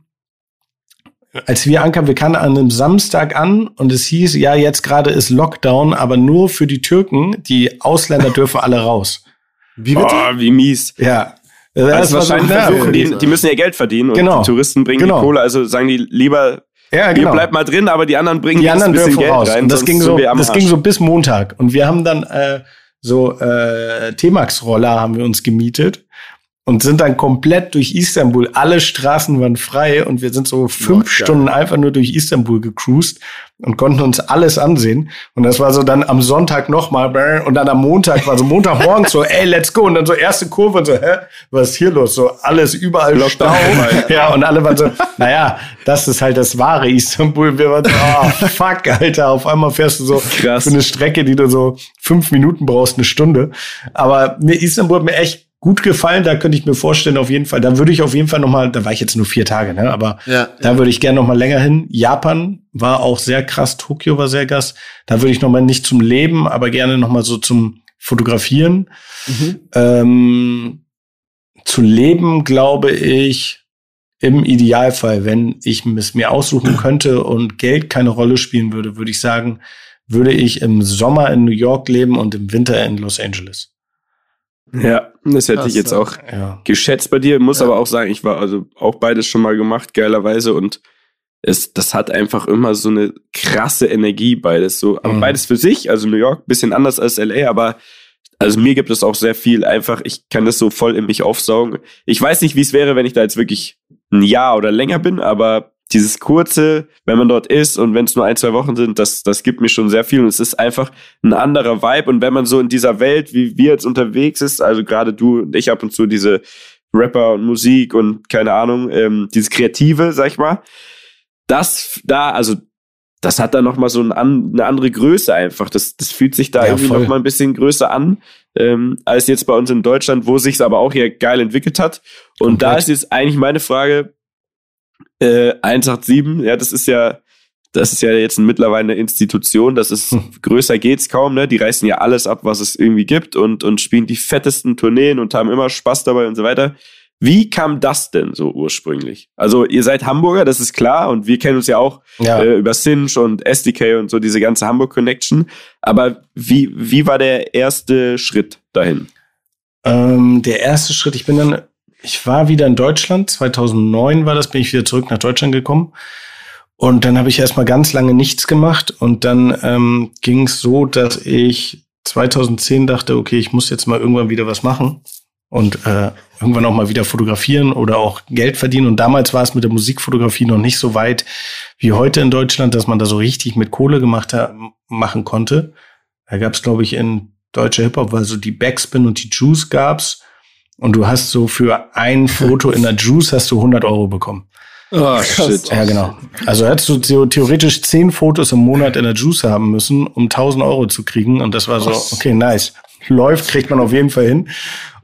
als wir ankamen, wir kamen an einem Samstag an und es hieß, ja, jetzt gerade ist Lockdown, aber nur für die Türken. Die Ausländer dürfen alle raus. Wie bitte? Oh, wie mies. Ja, das, das wahrscheinlich so, versuchen, die, die müssen ja Geld verdienen und genau. die Touristen bringen genau. die Kohle, also sagen die lieber, ja, genau. ihr bleibt mal drin, aber die anderen bringen die anderen ein bisschen Geld raus. rein. Und das ging so, das ging so bis Montag und wir haben dann äh, so äh, T-Max-Roller haben wir uns gemietet und sind dann komplett durch Istanbul. Alle Straßen waren frei und wir sind so fünf oh, Stunden einfach nur durch Istanbul gecruised und konnten uns alles ansehen. Und das war so dann am Sonntag nochmal und dann am Montag war so Montagmorgen so, ey, let's go. Und dann so erste Kurve und so, hä, was ist hier los? So alles überall Stau. ja, und alle waren so, naja, das ist halt das wahre Istanbul. Wir waren so, oh, fuck, Alter, auf einmal fährst du so Krass. für eine Strecke, die du so fünf Minuten brauchst, eine Stunde. Aber mir Istanbul hat mir echt gut gefallen. Da könnte ich mir vorstellen, auf jeden Fall, da würde ich auf jeden Fall noch mal, da war ich jetzt nur vier Tage, ne? aber ja, da ja. würde ich gerne noch mal länger hin. Japan war auch sehr krass, Tokio war sehr krass. Da würde ich noch mal nicht zum Leben, aber gerne noch mal so zum Fotografieren. Mhm. Ähm, zu leben, glaube ich, im Idealfall, wenn ich es mir aussuchen könnte und Geld keine Rolle spielen würde, würde ich sagen, würde ich im Sommer in New York leben und im Winter in Los Angeles. Ja, das hätte Krass, ich jetzt auch ja. geschätzt bei dir. Muss ja. aber auch sagen, ich war also auch beides schon mal gemacht, geilerweise. Und es, das hat einfach immer so eine krasse Energie, beides so. Aber mhm. beides für sich, also New York, bisschen anders als LA, aber also mir gibt es auch sehr viel einfach, ich kann das so voll in mich aufsaugen. Ich weiß nicht, wie es wäre, wenn ich da jetzt wirklich ein Jahr oder länger bin, aber dieses kurze, wenn man dort ist und wenn es nur ein, zwei Wochen sind, das, das gibt mir schon sehr viel und es ist einfach ein anderer Vibe und wenn man so in dieser Welt, wie wir jetzt unterwegs ist, also gerade du und ich ab und zu diese Rapper und Musik und keine Ahnung, ähm, dieses Kreative, sag ich mal, das da, also das hat da noch mal so ein, eine andere Größe einfach. Das, das fühlt sich da ja, irgendwie voll. noch mal ein bisschen größer an ähm, als jetzt bei uns in Deutschland, wo sich's aber auch hier geil entwickelt hat. Und Komplett. da ist jetzt eigentlich meine Frage, äh, 187, ja, das ist ja, das ist ja jetzt mittlerweile eine Institution, das ist, hm. größer geht's kaum, ne? Die reißen ja alles ab, was es irgendwie gibt und, und spielen die fettesten Tourneen und haben immer Spaß dabei und so weiter. Wie kam das denn so ursprünglich? Also ihr seid Hamburger, das ist klar, und wir kennen uns ja auch ja. Äh, über Sinch und SDK und so diese ganze Hamburg Connection. Aber wie wie war der erste Schritt dahin? Ähm, der erste Schritt, ich bin dann ich war wieder in Deutschland. 2009 war das, bin ich wieder zurück nach Deutschland gekommen. Und dann habe ich erstmal ganz lange nichts gemacht. Und dann ähm, ging es so, dass ich 2010 dachte, okay, ich muss jetzt mal irgendwann wieder was machen und äh, irgendwann auch mal wieder fotografieren oder auch Geld verdienen. Und damals war es mit der Musikfotografie noch nicht so weit wie heute in Deutschland, dass man da so richtig mit Kohle gemacht machen konnte. Da gab es, glaube ich, in deutscher Hip-Hop, also die Backspin und die Juice gab's. Und du hast so für ein Foto in der Juice hast du 100 Euro bekommen. Oh, shit. Ja, genau. Also hättest du theoretisch zehn Fotos im Monat in der Juice haben müssen, um 1000 Euro zu kriegen. Und das war so, okay, nice. Läuft, kriegt man auf jeden Fall hin.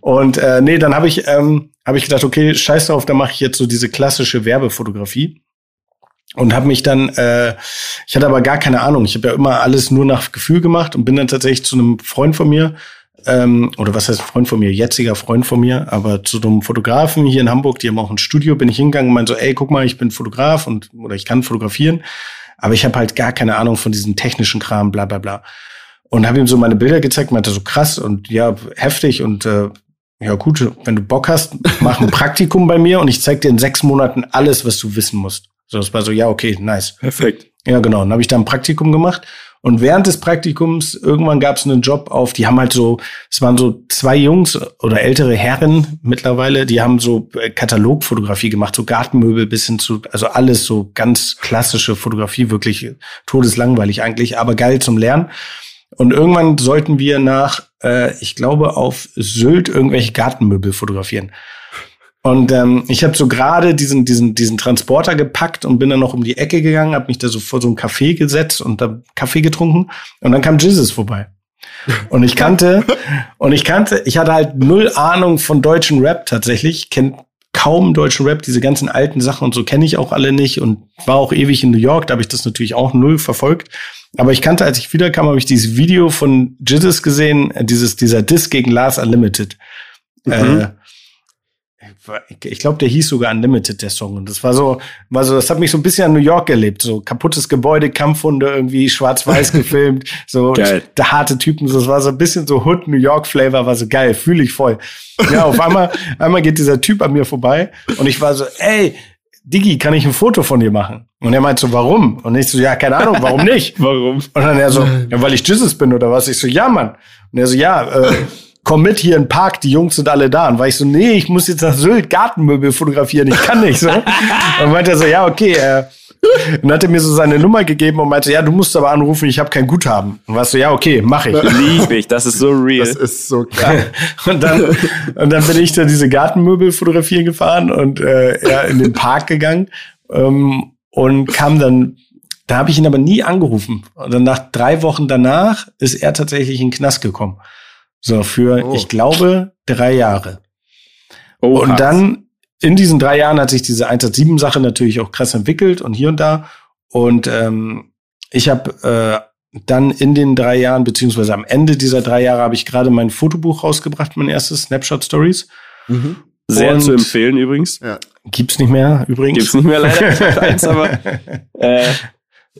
Und äh, nee, dann habe ich, ähm, hab ich gedacht, okay, scheiß drauf, da mache ich jetzt so diese klassische Werbefotografie. Und habe mich dann, äh, ich hatte aber gar keine Ahnung. Ich habe ja immer alles nur nach Gefühl gemacht und bin dann tatsächlich zu einem Freund von mir, ähm, oder was heißt Freund von mir, jetziger Freund von mir, aber zu einem Fotografen hier in Hamburg, die haben auch ein Studio, bin ich hingegangen und meinte so, ey, guck mal, ich bin Fotograf und oder ich kann fotografieren, aber ich habe halt gar keine Ahnung von diesem technischen Kram, bla bla bla. Und habe ihm so meine Bilder gezeigt, meinte so krass und ja, heftig und äh, ja gut, wenn du Bock hast, mach ein Praktikum bei mir und ich zeig dir in sechs Monaten alles, was du wissen musst. So, das war so, ja, okay, nice. Perfekt. Ja, genau. Dann habe ich da ein Praktikum gemacht und während des Praktikums, irgendwann gab es einen Job auf, die haben halt so, es waren so zwei Jungs oder ältere Herren mittlerweile, die haben so äh, Katalogfotografie gemacht, so Gartenmöbel bis hin zu, also alles so ganz klassische Fotografie, wirklich todeslangweilig eigentlich, aber geil zum Lernen. Und irgendwann sollten wir nach, äh, ich glaube, auf Sylt irgendwelche Gartenmöbel fotografieren. Und ähm, ich habe so gerade diesen, diesen, diesen Transporter gepackt und bin dann noch um die Ecke gegangen, habe mich da so vor so ein Café gesetzt und da Kaffee getrunken. Und dann kam Jesus vorbei. Und ich kannte, und ich kannte, ich hatte halt null Ahnung von deutschen Rap tatsächlich, kennt kaum deutschen Rap, diese ganzen alten Sachen und so kenne ich auch alle nicht und war auch ewig in New York, da habe ich das natürlich auch null verfolgt. Aber ich kannte, als ich wiederkam, habe ich dieses Video von Jizzes gesehen, äh, dieses, dieser Diss gegen Lars Unlimited. Mhm. Äh, ich glaube, der hieß sogar Unlimited, der Song. Und das war so, war so, das hat mich so ein bisschen an New York erlebt. So kaputtes Gebäude, Kampfhunde irgendwie schwarz-weiß gefilmt, so der harte Typen. So, das war so ein bisschen so Hood New York Flavor, war so geil, fühle ich voll. Ja, auf einmal, einmal geht dieser Typ an mir vorbei und ich war so, ey, Digi, kann ich ein Foto von dir machen? Und er meint so, warum? Und ich so, ja, keine Ahnung, warum nicht? warum? Und dann er so, ja, weil ich Jesus bin oder was? Ich so, ja, Mann. Und er so, ja, äh, komm mit hier in den Park, die Jungs sind alle da. Und war ich so, nee, ich muss jetzt nach Sylt Gartenmöbel fotografieren, ich kann nicht so. und meinte er so, ja, okay, äh, und hat er mir so seine Nummer gegeben und meinte, ja, du musst aber anrufen, ich habe kein Guthaben. Und warst so, ja, okay, mach ich. Liebe ich, das ist so real. Das ist so geil. und, dann, und dann bin ich da diese Gartenmöbel fotografieren gefahren und äh, ja, in den Park gegangen ähm, und kam dann, da habe ich ihn aber nie angerufen. Und dann nach drei Wochen danach ist er tatsächlich in den Knast gekommen. So, für, oh. ich glaube, drei Jahre. Oh, und dann in diesen drei Jahren hat sich diese 187-Sache natürlich auch krass entwickelt und hier und da. Und ähm, ich habe äh, dann in den drei Jahren, beziehungsweise am Ende dieser drei Jahre, habe ich gerade mein Fotobuch rausgebracht, mein erstes Snapshot Stories. Mhm. Sehr und zu empfehlen übrigens. Ja. Gibt's nicht mehr übrigens. Gibt's nicht mehr leider. eins, aber äh,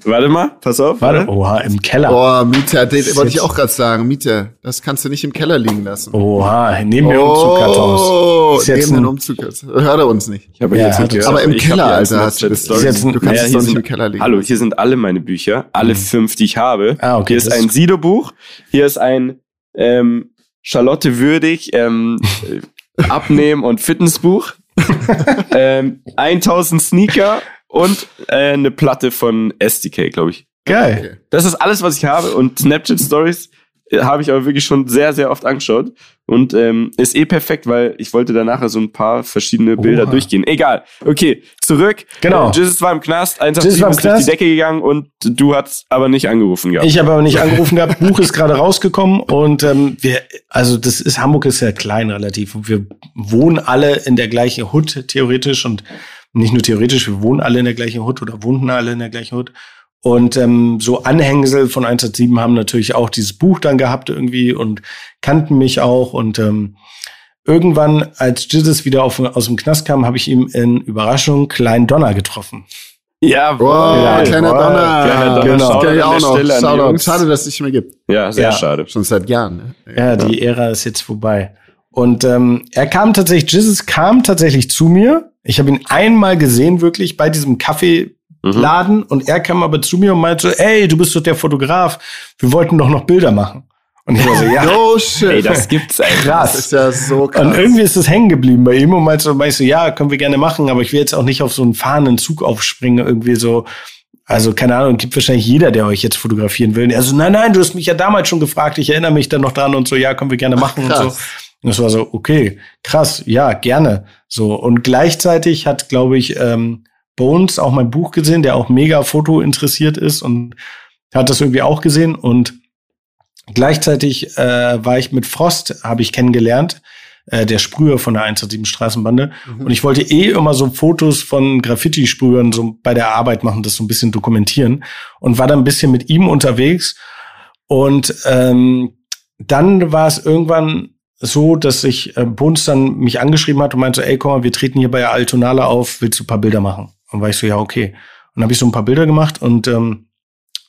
Warte mal, pass auf. Warte. Oha, im Keller. Boah, Mieter, das wollte ich auch gerade sagen. Mieter, das kannst du nicht im Keller liegen lassen. Oha, neben mir oh, Umzugkartons. Oh, neben den Umzugkartons. Hört er uns nicht. Ich habe ja, jetzt nicht gehört, aber im Keller, Alter, hast du das. Jetzt, du kannst ja, es doch nicht im Keller liegen. Hallo, hier sind alle meine Bücher, alle mhm. fünf, die ich habe. Ah, okay, hier ist ein Sido-Buch, hier ist ein ähm, Charlotte Würdig ähm, Abnehmen- und Fitnessbuch. ähm, 1000 Sneaker und äh, eine Platte von SDK, glaube ich. Geil. Okay. Das ist alles, was ich habe und Snapchat Stories äh, habe ich aber wirklich schon sehr, sehr oft angeschaut und ähm, ist eh perfekt, weil ich wollte danach so ein paar verschiedene Bilder Oha. durchgehen. Egal. Okay, zurück. Genau. Äh, Jesus war im Knast, einfach ist durch die Decke gegangen und du hast aber nicht angerufen gehabt. Ich habe aber nicht angerufen gehabt. Buch ist gerade rausgekommen und ähm, wir, also das ist Hamburg ist ja klein relativ und wir wohnen alle in der gleichen Hut theoretisch und nicht nur theoretisch, wir wohnen alle in der gleichen Hut oder wohnten alle in der gleichen Hut. Und ähm, so Anhängsel von 187 haben natürlich auch dieses Buch dann gehabt irgendwie und kannten mich auch. Und ähm, irgendwann, als Jesus wieder auf, aus dem Knast kam, habe ich ihm in Überraschung Klein Donner getroffen. Ja, boah, ja, kleiner boah, Donner. Kleiner Donner. Genau. Das ich auch noch. Shoutout. Schade, dass es nicht mehr gibt. Ja, sehr ja. schade. Schon seit Jahren. Ne? Ja, die Ära ist jetzt vorbei. Und ähm, er kam tatsächlich, Jesus kam tatsächlich zu mir ich habe ihn einmal gesehen, wirklich bei diesem Kaffeeladen, mhm. und er kam aber zu mir und meinte so, ey, du bist doch der Fotograf, wir wollten doch noch Bilder machen. Und ich war so, ja. Oh shit. Ey, das gibt's eigentlich. Krass. Das ist ja so krass. Und irgendwie ist das hängen geblieben bei ihm und meinte so, meinte so, ja, können wir gerne machen, aber ich will jetzt auch nicht auf so einen fahrenden Zug aufspringen, irgendwie so. Also, keine Ahnung, gibt wahrscheinlich jeder, der euch jetzt fotografieren will. Also, nein, nein, du hast mich ja damals schon gefragt, ich erinnere mich dann noch dran und so, ja, können wir gerne machen Ach, und so. Und das war so, okay, krass, ja, gerne. So, und gleichzeitig hat, glaube ich, ähm, Bones auch mein Buch gesehen, der auch mega Foto interessiert ist und hat das irgendwie auch gesehen. Und gleichzeitig äh, war ich mit Frost, habe ich kennengelernt, äh, der Sprüher von der 107 Straßenbande. Mhm. Und ich wollte eh immer so Fotos von Graffiti-Sprühern so bei der Arbeit machen, das so ein bisschen dokumentieren. Und war dann ein bisschen mit ihm unterwegs. Und ähm, dann war es irgendwann so, dass sich äh, Bones dann mich angeschrieben hat und meinte ey, komm mal, wir treten hier bei Altonale auf, willst du ein paar Bilder machen? Und war ich so, ja, okay. Und dann habe ich so ein paar Bilder gemacht und ähm,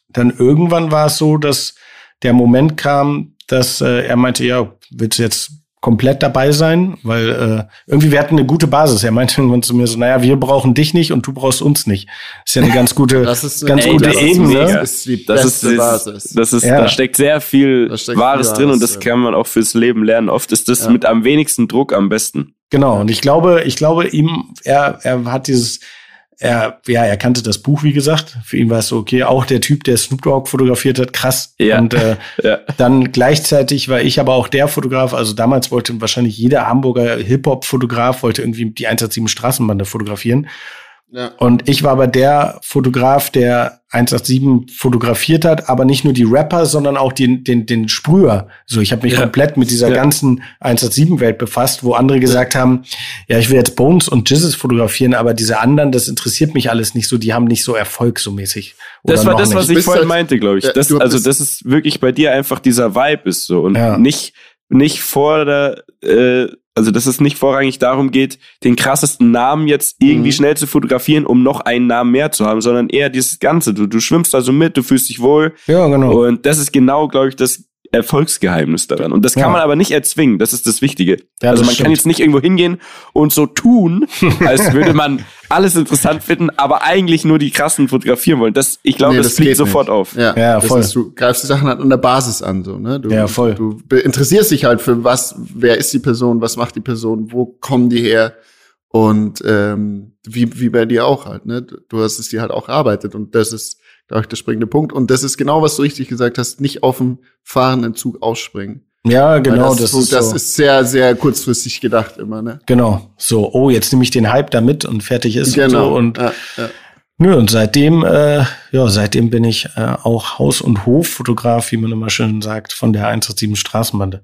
dann irgendwann war es so, dass der Moment kam, dass äh, er meinte, ja, willst du jetzt komplett dabei sein, weil äh, irgendwie wir hatten eine gute Basis. Er meinte irgendwann zu mir so, naja, wir brauchen dich nicht und du brauchst uns nicht. ist ja eine ganz gute, das ist, ganz ey, gute das Ebene. Ist das ist die das beste ist, Basis. Das ist, ja. da steckt sehr viel steckt Wahres drin und das kann man auch fürs Leben lernen. Oft ist das ja. mit am wenigsten Druck am besten. Genau. Und ich glaube, ich glaube ihm, er, er hat dieses er, ja, er kannte das Buch, wie gesagt. Für ihn war es so, okay, auch der Typ, der Snoop Dogg fotografiert hat, krass. Ja. Und äh, ja. dann gleichzeitig war ich aber auch der Fotograf, also damals wollte wahrscheinlich jeder Hamburger Hip-Hop-Fotograf wollte irgendwie die 187 Straßenbande fotografieren. Ja. Und ich war aber der Fotograf, der 187 fotografiert hat, aber nicht nur die Rapper, sondern auch den, den, den Sprüher. So, ich habe mich ja. komplett mit dieser ja. ganzen 187-Welt befasst, wo andere gesagt haben, ja, ich will jetzt Bones und Jizzes fotografieren, aber diese anderen, das interessiert mich alles nicht so, die haben nicht so Erfolg so mäßig. das war das, nicht. was ich vorhin halt, meinte, glaube ich. Das, also, das ist wirklich bei dir einfach dieser Vibe ist so und nicht, nicht vor der, äh, also, dass es nicht vorrangig darum geht, den krassesten Namen jetzt irgendwie mhm. schnell zu fotografieren, um noch einen Namen mehr zu haben, sondern eher dieses Ganze. Du, du schwimmst also mit, du fühlst dich wohl. Ja, genau. Und das ist genau, glaube ich, das Erfolgsgeheimnis daran. Und das kann ja. man aber nicht erzwingen. Das ist das Wichtige. Ja, also man stimmt. kann jetzt nicht irgendwo hingehen und so tun, als würde man alles interessant finden, aber eigentlich nur die krassen fotografieren wollen. Das, ich glaube, nee, das, das fliegt sofort nicht. auf. Ja, ja voll. Ist, du greifst die Sachen halt an der Basis an, so, ne? Du, ja, voll. Du interessierst dich halt für was, wer ist die Person, was macht die Person, wo kommen die her? Und ähm, wie, wie bei dir auch halt, ne? Du hast es dir halt auch erarbeitet und das ist ich, der springende Punkt. Und das ist genau, was du richtig gesagt hast, nicht auf dem fahrenden Zug ausspringen. Ja, genau. Das, das, ist, das so. ist sehr, sehr kurzfristig gedacht immer, ne? Genau. So, oh, jetzt nehme ich den Hype da mit und fertig ist genau. und so. Und, ja, ja. Nö, und seitdem, äh, ja, seitdem bin ich äh, auch Haus- und Hoffotograf, wie man immer schön sagt, von der 187 Straßenbande.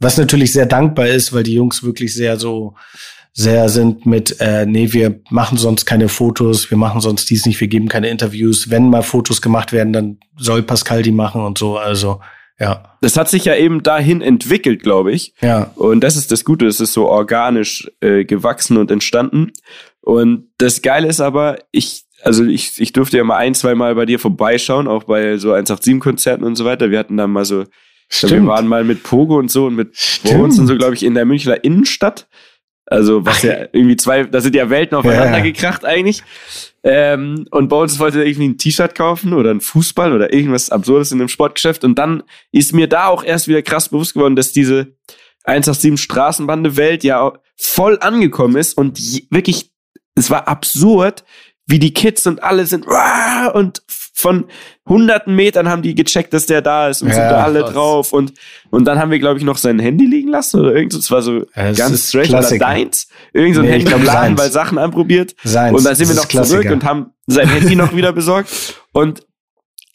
Was natürlich sehr dankbar ist, weil die Jungs wirklich sehr so sehr sind mit, äh, nee, wir machen sonst keine Fotos, wir machen sonst dies nicht, wir geben keine Interviews. Wenn mal Fotos gemacht werden, dann soll Pascal die machen und so. Also ja. Das hat sich ja eben dahin entwickelt, glaube ich. Ja. Und das ist das Gute, es ist so organisch äh, gewachsen und entstanden. Und das Geile ist aber, ich, also ich, ich durfte ja mal ein, zwei Mal bei dir vorbeischauen, auch bei so 187-Konzerten und so weiter. Wir hatten da mal so, Stimmt. wir waren mal mit Pogo und so und mit Bones und so, glaube ich, in der Münchner Innenstadt. Also was Ach. ja irgendwie zwei, da sind ja Welten aufeinander ja. gekracht eigentlich. Ähm, und bei uns wollte irgendwie ein T-Shirt kaufen oder ein Fußball oder irgendwas Absurdes in einem Sportgeschäft. Und dann ist mir da auch erst wieder krass bewusst geworden, dass diese 187 Straßenbande-Welt ja voll angekommen ist und wirklich, es war absurd, wie die Kids und alle sind und von hunderten Metern haben die gecheckt, dass der da ist und ja, sind da alle krass. drauf und und dann haben wir glaube ich noch sein Handy liegen lassen oder irgend so, es war so ja, ganz straight oder deins, irgend so ein nee, Handy im Laden, weil Sachen anprobiert. Seins. und dann sind das wir noch Klassiker. zurück und haben sein Handy noch wieder besorgt. Und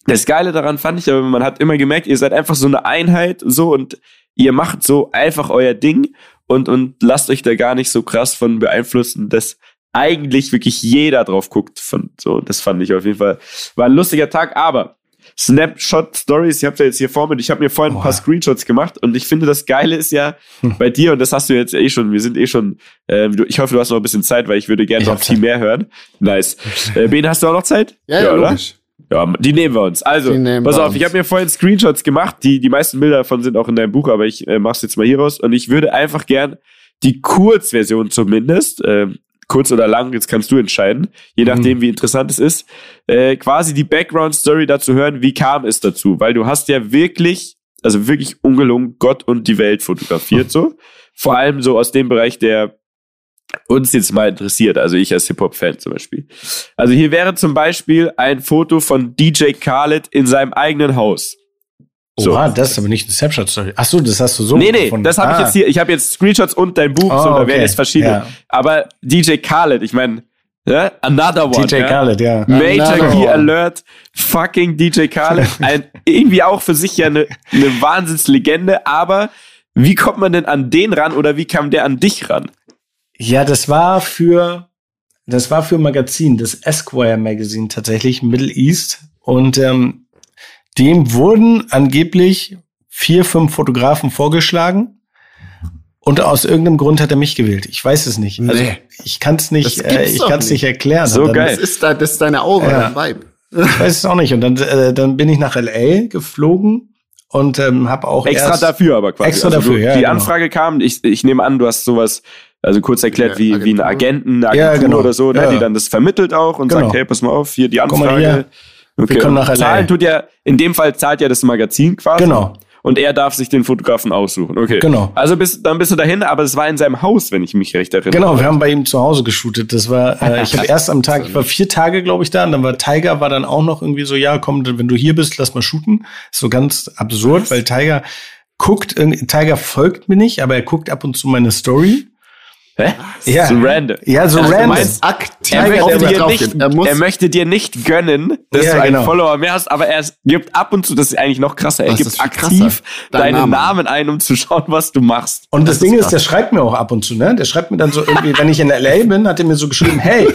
das Geile daran fand ich aber, man hat immer gemerkt, ihr seid einfach so eine Einheit so und ihr macht so einfach euer Ding und und lasst euch da gar nicht so krass von beeinflussen, dass eigentlich wirklich jeder drauf guckt. Von, so, das fand ich auf jeden Fall. War ein lustiger Tag, aber Snapshot Stories, ich habe ja jetzt hier vor mir, ich habe mir vorhin ein paar Screenshots gemacht und ich finde, das Geile ist ja hm. bei dir, und das hast du jetzt eh schon, wir sind eh schon, äh, ich hoffe, du hast noch ein bisschen Zeit, weil ich würde gerne noch viel mehr hören. Nice. Äh, ben, hast du auch noch Zeit? Ja, ja, oder? Logisch. Ja, die nehmen wir uns. Also, pass auf, uns. ich habe mir vorhin Screenshots gemacht, die, die meisten Bilder davon sind auch in deinem Buch, aber ich äh, mach's jetzt mal hier raus und ich würde einfach gern die Kurzversion zumindest, äh, kurz oder lang, jetzt kannst du entscheiden, je mhm. nachdem, wie interessant es ist, äh, quasi die Background-Story dazu hören, wie kam es dazu? Weil du hast ja wirklich, also wirklich ungelungen Gott und die Welt fotografiert, so. Vor allem so aus dem Bereich, der uns jetzt mal interessiert, also ich als Hip-Hop-Fan zum Beispiel. Also hier wäre zum Beispiel ein Foto von DJ Khaled in seinem eigenen Haus. So. Oha, das ist aber nicht ein Snapshot-Story. Ach so, das hast du so Nee, nee, gefunden. das habe ah. ich jetzt hier. Ich habe jetzt Screenshots und dein Buch, oh, so, da okay. werden jetzt verschiedene. Ja. Aber DJ Khaled, ich meine, ja, another one. DJ ja? Khaled, ja. Major another Key one. Alert, fucking DJ Khaled. Ein, irgendwie auch für sich ja eine, eine Wahnsinnslegende, aber wie kommt man denn an den ran oder wie kam der an dich ran? Ja, das war für, das war für Magazin, das Esquire Magazine tatsächlich, Middle East. Und ähm, dem wurden angeblich vier, fünf Fotografen vorgeschlagen. Und aus irgendeinem Grund hat er mich gewählt. Ich weiß es nicht. Also nee. ich kann es nicht, äh, ich kann es nicht erklären. So geil. Das ist, da, das ist deine Aura, ja. dein Vibe. Ich weiß es auch nicht. Und dann, äh, dann bin ich nach LA geflogen und ähm, habe auch extra dafür, aber quasi. Extra also dafür. Du, ja, die genau. Anfrage kam. Ich, ich nehme an, du hast sowas. Also kurz erklärt, ja, wie, wie ein Agenten, eine Agentur ja, genau. oder so, ne, die dann das vermittelt auch und genau. sagt, hey, pass mal auf, hier die Anfrage. Okay. Wir kommen nach LA. Zahlen tut ja, in dem Fall zahlt ja das Magazin quasi. Genau. Und er darf sich den Fotografen aussuchen. Okay. Genau. Also bist, dann bist du dahin, aber es war in seinem Haus, wenn ich mich recht erinnere. Genau, wir haben bei ihm zu Hause geshootet. Das war, äh, ich habe erst am Tag, ich war vier Tage, glaube ich, da, und dann war Tiger, war dann auch noch irgendwie so, ja, komm, wenn du hier bist, lass mal shooten. So ganz absurd, Was? weil Tiger guckt, Tiger folgt mir nicht, aber er guckt ab und zu meine Story. Hä? Ja. So random. Ja, so Also du random. meinst aktiv Er möchte, dir nicht. Er muss er möchte dir nicht gönnen, dass Ja, du einen genau. Follower mehr hast, aber er gibt ab und zu, das ist eigentlich noch krasser, er Was gibt aktiv krasser? Dein deinen Name. Namen ein, um zu schauen, was du machst. Und das, Das Ding ist ist, der schreibt mir auch ab und zu, ne? Der schreibt mir dann so irgendwie, wenn ich in LA bin, hat er mir so geschrieben, hey,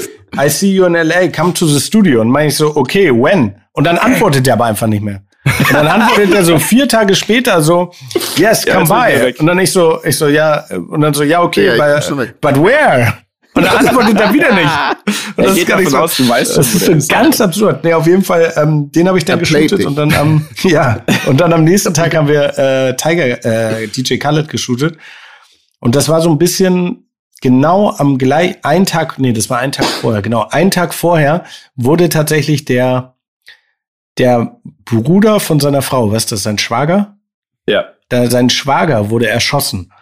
I see you in LA, come to the studio. Und meine ich so, okay, when? Und dann antwortet er aber einfach nicht mehr. Und dann antwortet er so vier Tage später so, yes, Ja, come by. Und dann ich so, ich so, ja, und dann so, ja, okay, Ja, but, but where? Und dann antwortet er wieder nicht. Und Er geht davon aus, du weißt Das ist so ganz absurd. Nee, auf jeden Fall, ähm, den habe ich dann geshootet und dann am, ja, und dann am nächsten Tag haben wir äh, Tiger, äh, DJ Khaled geshootet. Und das war so ein bisschen genau am gleich, ein Tag, nee, das war ein Tag vorher, genau, ein Tag vorher wurde tatsächlich der, der Bruder von seiner Frau, was ist das, sein Schwager? Ja. Da, sein Schwager wurde erschossen.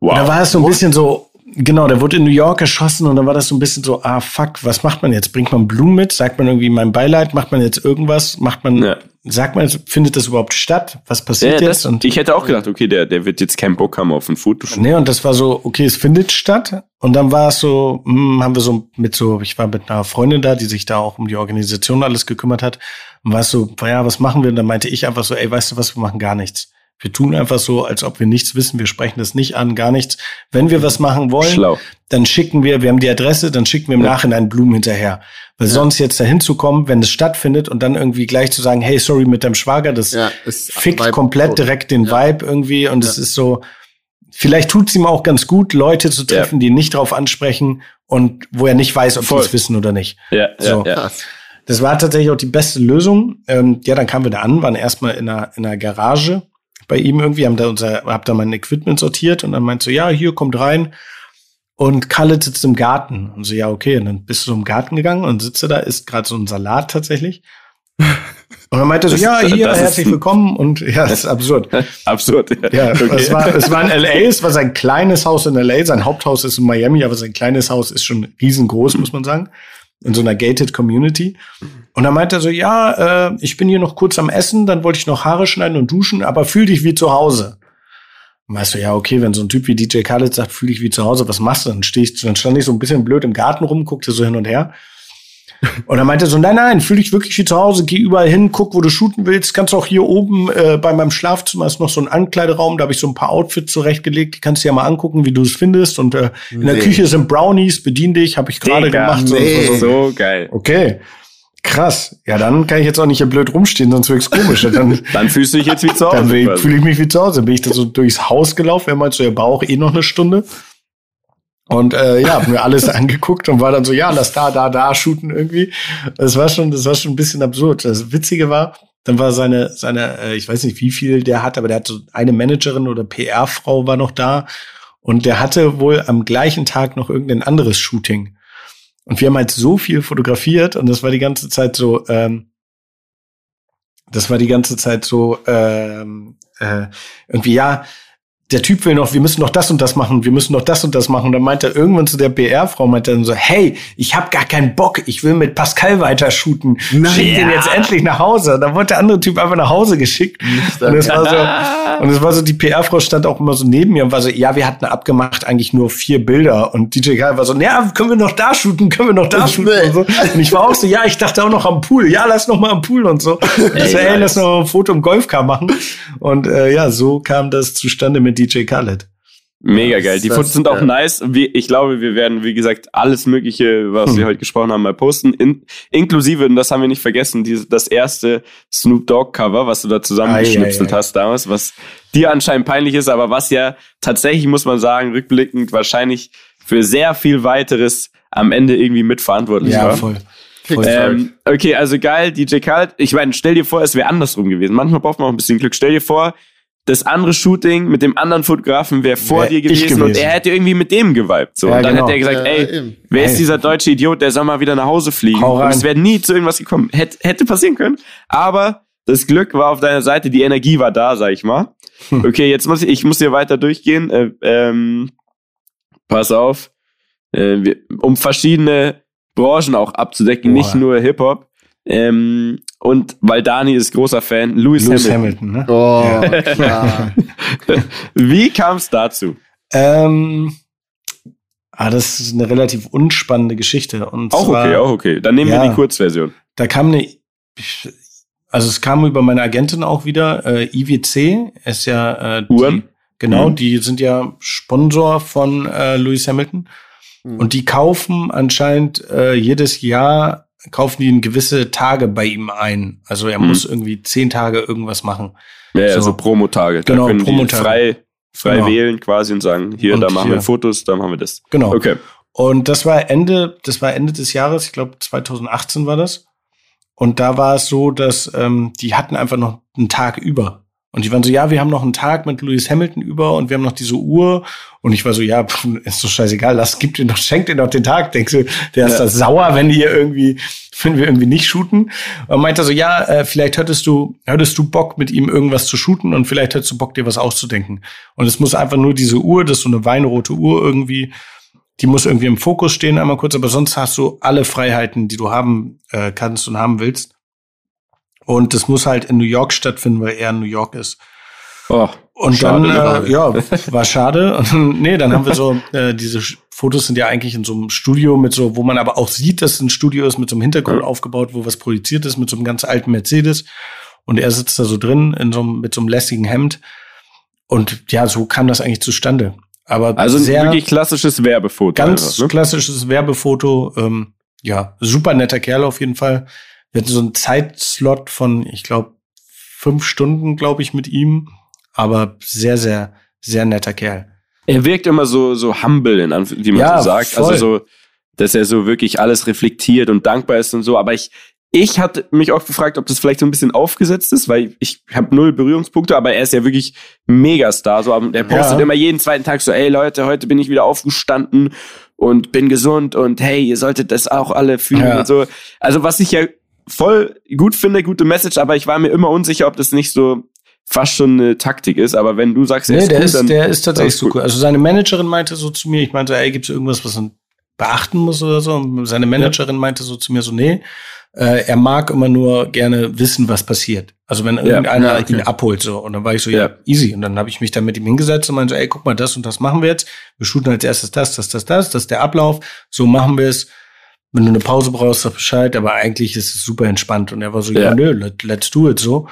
Wow. Und da war es so ein bisschen so, genau, der wurde in New York erschossen und dann war das so ein bisschen so, ah fuck, was macht man jetzt? Bringt man Blumen mit? Sagt man irgendwie mein Beileid? Macht man jetzt irgendwas? Macht man, Ja. sagt man, jetzt, findet das überhaupt statt? Was ja, passiert das, jetzt? Und, ich hätte auch gedacht, okay, der, der wird jetzt kein Bock haben auf ein Fotoshoot. nee, und das war so, okay, es findet statt. Und dann war es so, hm, haben wir so mit so, ich war mit einer Freundin da, die sich da auch um die Organisation alles gekümmert hat. Und war es so, ja, was machen wir? Und dann meinte ich einfach so, ey, weißt du was, wir machen gar nichts. Wir tun einfach so, als ob wir nichts wissen. Wir sprechen das nicht an, gar nichts. Wenn wir was machen wollen, Schlau. dann schicken wir, wir haben die Adresse, dann schicken wir im Ja. Nachhinein Blumen hinterher. Weil sonst jetzt dahin zu kommen, wenn es stattfindet und dann irgendwie gleich zu sagen, hey, sorry mit deinem Schwager, das Ja, fickt komplett tot. direkt den Ja. Vibe irgendwie und es Ja. ist so, vielleicht tut's ihm auch ganz gut, Leute zu treffen, die ihn nicht drauf ansprechen und wo er nicht weiß, ob sie es wissen oder nicht. Ja, So. ja, ja. Das war tatsächlich auch die beste Lösung. Ähm, ja, dann kamen wir da an, waren erstmal in einer, in einer Garage bei ihm irgendwie, haben da unser, hab da mein Equipment sortiert und dann meinte so, ja, hier kommt rein. Und Kalle sitzt im Garten. Und so, ja, okay. Und dann bist du im Garten gegangen und sitzt da, isst gerade so ein Salat tatsächlich. Und dann meinte er so, Das- ja, hier, ist herzlich willkommen. Und ja, das ist absurd. Absurd. Ja, okay. es, war, es war in L.A., es war sein kleines Haus in L.A., sein Haupthaus ist in Miami, aber sein kleines Haus ist schon riesengroß, muss man sagen, in so einer gated Community. Und dann meinte er so, ja, äh, ich bin hier noch kurz am Essen, dann wollte ich noch Haare schneiden und duschen, aber fühl dich wie zu Hause. Und weißt du, ja, okay, wenn so ein Typ wie DJ Khaled sagt, fühl dich wie zu Hause, was machst du? Dann, steh ich, dann stand ich so ein bisschen blöd im Garten rum, guckte so hin und her. Und dann meinte er so, nein, nein, fühl dich wirklich wie zu Hause, geh überall hin, guck, wo du shooten willst. Kannst auch hier oben äh, bei meinem Schlafzimmer ist noch so ein Ankleideraum, da habe ich so ein paar Outfits zurechtgelegt, die kannst du ja mal angucken, wie du es findest. Und äh, in der Nee. Küche sind Brownies, bedien dich, habe ich gerade gemacht. So, nee. so, so. So geil. Okay, krass. Ja, dann kann ich jetzt auch nicht hier blöd rumstehen, sonst wirkt's komisch. Dann, Dann fühlst du dich jetzt wie zu Hause. dann fühle ich mich wie zu Hause. Bin ich da so durchs Haus gelaufen. Er meinte so, er braucht eh noch eine Stunde. Und äh, ja, hab mir alles angeguckt und war dann so, ja, lass da, da, da shooten irgendwie. Das war schon, das war schon ein bisschen absurd. Das Witzige war, dann war seine, seine, äh, ich weiß nicht, wie viel der hat, aber der hat so eine Managerin oder PR-Frau war noch da und der hatte wohl am gleichen Tag noch irgendein anderes Shooting. Und wir haben halt so viel fotografiert und das war die ganze Zeit so, ähm, das war die ganze Zeit so, ähm, äh, irgendwie, ja, der Typ will noch, wir müssen noch das und das machen, wir müssen noch das und das machen. Und dann meinte er irgendwann zu der PR-Frau, meinte er dann so, hey, ich habe gar keinen Bock, ich will mit Pascal weiter shooten. Nein. Schick den jetzt endlich nach Hause. Und dann wurde der andere Typ einfach nach Hause geschickt. Und es war so, und es war so, die PR-Frau stand auch immer so neben mir und war so, ja, wir hatten abgemacht eigentlich nur vier Bilder. Und DJ Khaled war so, ja, können wir noch da shooten, können wir noch da shooten und so. Und ich war auch so, ja, ich dachte auch noch am Pool. Ja, lass noch mal am Pool und so. Ich so, ey, lass noch mal ein Foto im Golfcar machen. Und äh, ja, so kam das zustande mit DJ Khaled. Mega geil. Die Fotos sind auch ja. nice. Ich glaube, wir werden, wie gesagt, alles Mögliche, was Hm. wir heute gesprochen haben, mal posten. In, inklusive, und das haben wir nicht vergessen, diese, das erste Snoop Dogg Cover, was du da zusammengeschnipselt hast damals, was dir anscheinend peinlich ist, aber was ja tatsächlich, muss man sagen, rückblickend wahrscheinlich für sehr viel weiteres am Ende irgendwie mitverantwortlich Ja, war. voll. Fix. Ähm, okay, also geil, DJ Khaled. Ich meine, stell dir vor, es wäre andersrum gewesen. Manchmal braucht man auch ein bisschen Glück. Stell dir vor, das andere Shooting mit dem anderen Fotografen wäre vor Wär dir ich gewesen, und gewesen. er hätte irgendwie mit dem geweibt. So. Ja, und dann genau. hätte er gesagt, Ja, ey, eben. wer ist dieser deutsche Idiot, der soll mal wieder nach Hause fliegen. Und es wäre nie zu irgendwas gekommen. Hätte, hätte passieren können. Aber das Glück war auf deiner Seite, die Energie war da, sag ich mal. Hm. Okay, jetzt muss ich, ich muss hier weiter durchgehen. Äh, ähm, pass auf. Äh, wir, um verschiedene Branchen auch abzudecken, Boah. nicht nur Hip-Hop. Ähm, und weil Dani ist großer Fan, Lewis, Lewis Hamilton. Hamilton, ne? Oh, klar. Wie kam es dazu? Ähm, Ah, das ist eine relativ unspannende Geschichte. Und auch zwar, okay, auch okay. Dann nehmen ja, wir die Kurzversion. Da kam eine, also es kam über meine Agentin auch wieder. Äh, IWC ist ja äh, Uhren. Die, genau, Mhm. die sind ja Sponsor von äh, Lewis Hamilton. Mhm. Und die kaufen anscheinend äh, jedes Jahr kaufen die in gewisse Tage bei ihm ein. Also er Mhm. muss irgendwie zehn Tage irgendwas machen. Ja, So. so, Promotage. Da Genau, können die Promotage. frei, frei Genau. wählen quasi und sagen, hier, Und da machen hier. wir Fotos, da machen wir das. Genau. Okay. Und das war Ende, das war Ende des Jahres, ich glaube 2018 war das. Und da war es so, dass ähm, die hatten einfach noch einen Tag über. Und die waren so, ja, wir haben noch einen Tag mit Lewis Hamilton über und wir haben noch diese Uhr. Und ich war so, ja, pff, ist doch scheißegal, lass, gib dir doch, schenk dir doch den Tag. Denkst du, der ist Ja. da sauer, wenn die irgendwie, wenn wir irgendwie nicht shooten. Und meinte so, ja, äh, vielleicht hättest du, hättest du Bock, mit ihm irgendwas zu shooten und vielleicht hättest du Bock, dir was auszudenken. Und es muss einfach nur diese Uhr, das ist so eine weinrote Uhr irgendwie, die muss irgendwie im Fokus stehen, einmal kurz, aber sonst hast du alle Freiheiten, die du haben äh, kannst und haben willst. Und das muss halt in New York stattfinden, weil er in New York ist. Oh, Und Schade, dann, äh, ja, war schade. Und nee, dann haben wir so, äh, diese Fotos sind ja eigentlich in so einem Studio mit so, wo man aber auch sieht, dass es ein Studio ist, mit so einem Hintergrund aufgebaut, wo was projiziert ist, mit so einem ganz alten Mercedes. Und er sitzt da so drin, in so einem, mit so einem lässigen Hemd. Und ja, so kam das eigentlich zustande. Aber also ein sehr, wirklich klassisches Werbefoto. Ganz einfach, ne? klassisches Werbefoto. Ähm, ja, super netter Kerl auf jeden Fall. Wir hatten so einen Zeitslot von, ich glaube, fünf Stunden, glaube ich, mit ihm. Aber sehr, sehr, sehr netter Kerl. Er wirkt immer so, so humble, in Anf wie man Ja, so sagt. voll. Also so, dass er so wirklich alles reflektiert und dankbar ist und so. Aber ich, ich hatte mich auch gefragt, ob das vielleicht so ein bisschen aufgesetzt ist, weil ich habe null Berührungspunkte, aber er ist ja wirklich Megastar. So, der postet Ja. immer jeden zweiten Tag so, ey Leute, heute bin ich wieder aufgestanden und bin gesund und hey, ihr solltet das auch alle fühlen Ja. und so. Also was ich ja voll gut finde, gute Message, aber ich war mir immer unsicher, ob das nicht so fast schon eine Taktik ist. Aber wenn du sagst, er Nee, ist der, cool, ist, dann der ist tatsächlich so gut. cool. Also seine Managerin meinte so zu mir, ich meinte, ey, gibt es irgendwas, was man beachten muss oder so? Und seine Managerin meinte so zu mir so, nee, äh, er mag immer nur gerne wissen, was passiert. Also wenn irgendeiner ja, okay. ihn abholt so. Und dann war ich so, ja, Ja. easy. Und dann habe ich mich da mit ihm hingesetzt und meinte so, ey, guck mal, das und das machen wir jetzt. Wir shooten als erstes das, das, das, das, das ist der Ablauf. So machen wir es. Wenn du eine Pause brauchst, sag Bescheid. Aber eigentlich ist es super entspannt. Und er war so, ja, Ja. nö, let, let's do it so.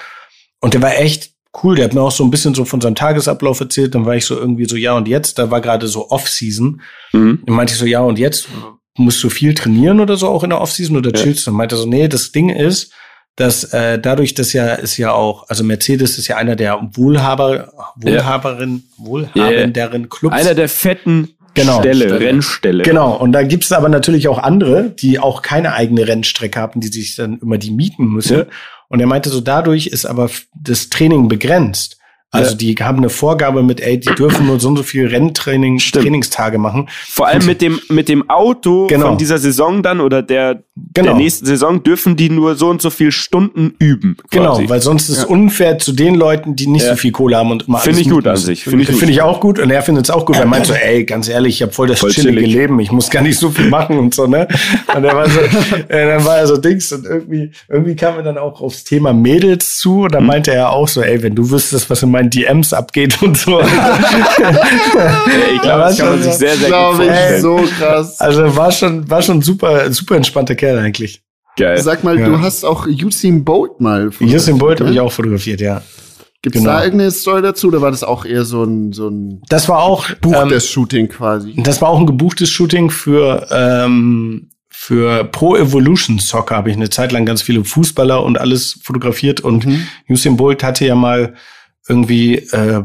Und der war echt cool. Der hat mir auch so ein bisschen so von seinem Tagesablauf erzählt. Dann war ich so irgendwie so, ja, und jetzt, da war gerade so Off-Season. Mhm. Dann meinte ich so, ja, und jetzt musst du viel trainieren oder so auch in der Offseason oder Ja. chillst du? Dann meinte er so, nee, das Ding ist, dass äh, dadurch, dass ja ist ja auch, also Mercedes ist ja einer der Wohlhaber, Wohlhaberin, wohlhabenderen Clubs. Einer der fetten Genau. Stelle, Stelle. Rennstelle. Genau, und da gibt's aber natürlich auch andere, die auch keine eigene Rennstrecke haben, die sich dann immer die mieten müssen. Ja. Und er meinte so, dadurch ist aber das Training begrenzt. Also Ja. die haben eine Vorgabe mit, ey, die dürfen nur so und so viel Renntraining, Stimmt. Trainingstage machen. Vor allem mit dem, mit dem Auto Genau. von dieser Saison dann oder der, Genau. der nächsten Saison dürfen die nur so und so viel Stunden üben. Genau, quasi. weil sonst ist es unfair zu den Leuten, die nicht Ja. so viel Kohle haben und immer Finde ich gut an sich, finde ich gut. Finde ich auch gut und er findet es auch gut. Er meint so, ey, ganz ehrlich, ich habe voll das Voll chillige chillig. Leben, ich muss gar nicht so viel machen und so, ne? Und er war so, äh, dann war er so Dings und irgendwie, irgendwie kam er dann auch aufs Thema Mädels zu und dann Mhm. meinte er auch so, ey, wenn du wüsstest, was in meinen DMs abgeht und so. ich glaube, das kann man sich sehr, sehr gut Glaube ich, vorstellen. so krass. Also war schon, war schon super, super entspannter Kerl eigentlich. Geil. Sag mal, Ja. du hast auch Usain Bolt mal Usain Bolt habe ne? ich auch fotografiert, ja. Gibt's genau. da irgendeine Story dazu oder war das auch eher so ein, so ein Das war auch Buch ähm, des Shooting quasi? Das war auch ein gebuchtes Shooting für, ähm, für Pro Evolution Soccer. Habe ich eine Zeit lang ganz viele Fußballer und alles fotografiert. Und Mhm. Usain Bolt hatte ja mal irgendwie, äh,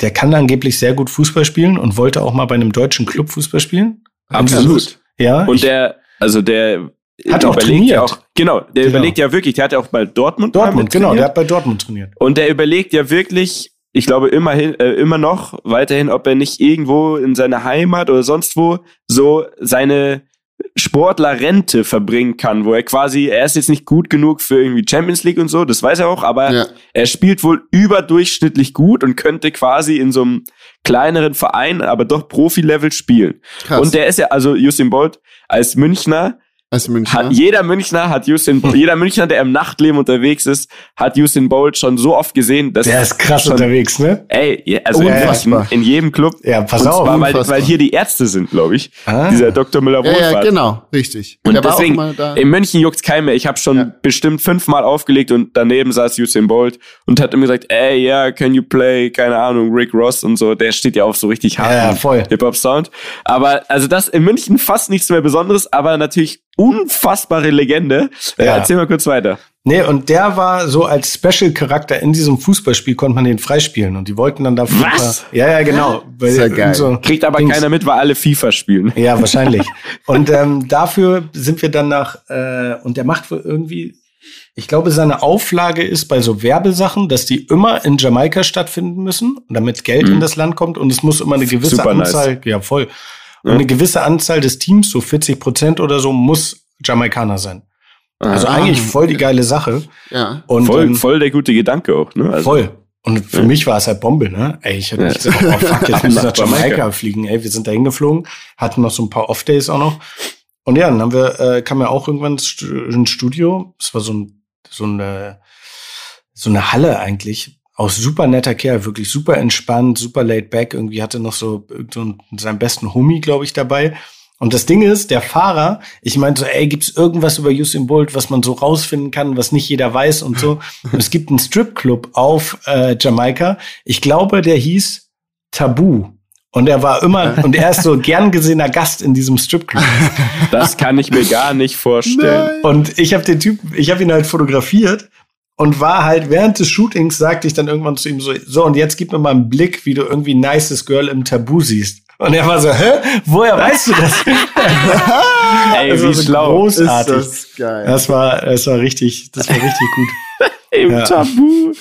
der kann angeblich sehr gut Fußball spielen und wollte auch mal bei einem deutschen Club Fußball spielen. Absolut. Ja. Und der, also der Hat auch überlegt ja trainiert. auch, genau, der Genau. überlegt ja wirklich, der hat ja auch bei Dortmund Dortmund, genau, der hat bei Dortmund trainiert. Und der überlegt ja wirklich, ich glaube immerhin, äh, immer noch weiterhin, ob er nicht irgendwo in seiner Heimat oder sonst wo so seine Sportlerrente verbringen kann, wo er quasi, er ist jetzt nicht gut genug für irgendwie Champions League und so, das weiß er auch, aber Ja. er spielt wohl überdurchschnittlich gut und könnte quasi in so einem kleineren Verein, aber doch Profi-Level spielen. Krass. Und der ist ja, also Usain Bolt als Münchner, Als Münchner. Hat, jeder Münchner hat Usain, jeder Münchner, der im Nachtleben unterwegs ist, hat Usain Bolt schon so oft gesehen, dass Der ist krass schon, unterwegs, ne? Ey, ja, also in, Unfassbar. in jedem Club. Ja, pass und auf. Zwar, weil, weil hier die Ärzte sind, glaube ich. Ah. Dieser Dr. Müller ja, Wohlfahrt. ja, genau, richtig. Und Der war auch deswegen, mal da. in München juckt's keinen mehr. Ich habe schon Ja. bestimmt fünfmal aufgelegt und daneben saß Usain Bolt und hat immer gesagt, ey, yeah, can you play, keine Ahnung, Rick Ross und so. Der steht ja auf so richtig Ja, harten voll. Hip-Hop-Sound. Aber also das in München fast nichts mehr Besonderes, aber natürlich unfassbare Legende. Äh, Ja. erzähl mal kurz weiter. Nee, und der war so als Special-Charakter in diesem Fußballspiel, konnte man den freispielen. Und die wollten dann dafür. Was? Ja, ja, genau. Weil Sehr irgend geil. So Kriegt aber Dings- keiner mit, weil alle FIFA spielen. Ja, wahrscheinlich. und ähm, dafür sind wir dann nach, äh, und der macht wohl irgendwie, ich glaube, seine Auflage ist bei so Werbesachen, dass die immer in Jamaika stattfinden müssen, damit Geld Mhm. in das Land kommt und es muss immer eine gewisse Super nice. Anzahl, ja voll, und Ja. eine gewisse Anzahl des Teams, so 40 Prozent oder so, muss Jamaikaner sein. Also Ah. eigentlich voll die geile Sache. ja. Und voll, ähm, voll der gute Gedanke auch. Ne? Also, Voll. Und für mich war es halt Bombe, ne? Ey, ich hätte Ja. nicht gesagt, oh fuck, jetzt müssen wir Nach Jamaika fliegen. Ey, wir sind da hingeflogen, hatten noch so ein paar Off-Days auch noch. Und ja, dann haben wir, äh, kam ja auch irgendwann ins Studio. Es war so, ein, so eine, so eine Halle eigentlich. Auch super netter Kerl, wirklich super entspannt, super laid back. Irgendwie hatte noch so, so einen- seinen besten Homie, glaube ich, dabei. Und das Ding ist, der Fahrer, ich meinte so, ey, gibt's irgendwas über Usain Bolt, was man so rausfinden kann, was nicht jeder weiß und so. Und es gibt einen Stripclub auf äh, Jamaika. Ich glaube, der hieß Tabu. Und er war immer, und er ist so gern gesehener Gast in diesem Stripclub. Das kann ich mir gar nicht vorstellen. Und ich habe den Typ, ich habe ihn halt fotografiert und war halt während des Shootings sagte ich dann irgendwann zu ihm so, so und jetzt gib mir mal einen Blick, wie du irgendwie ein nices Girl im Tabu siehst. Und er war so, hä? Woher weißt du das? Ey, Das wie so schlau. Ist Großartig. das geil. Das war, das war richtig, das war richtig gut. Im Ja. Tabu.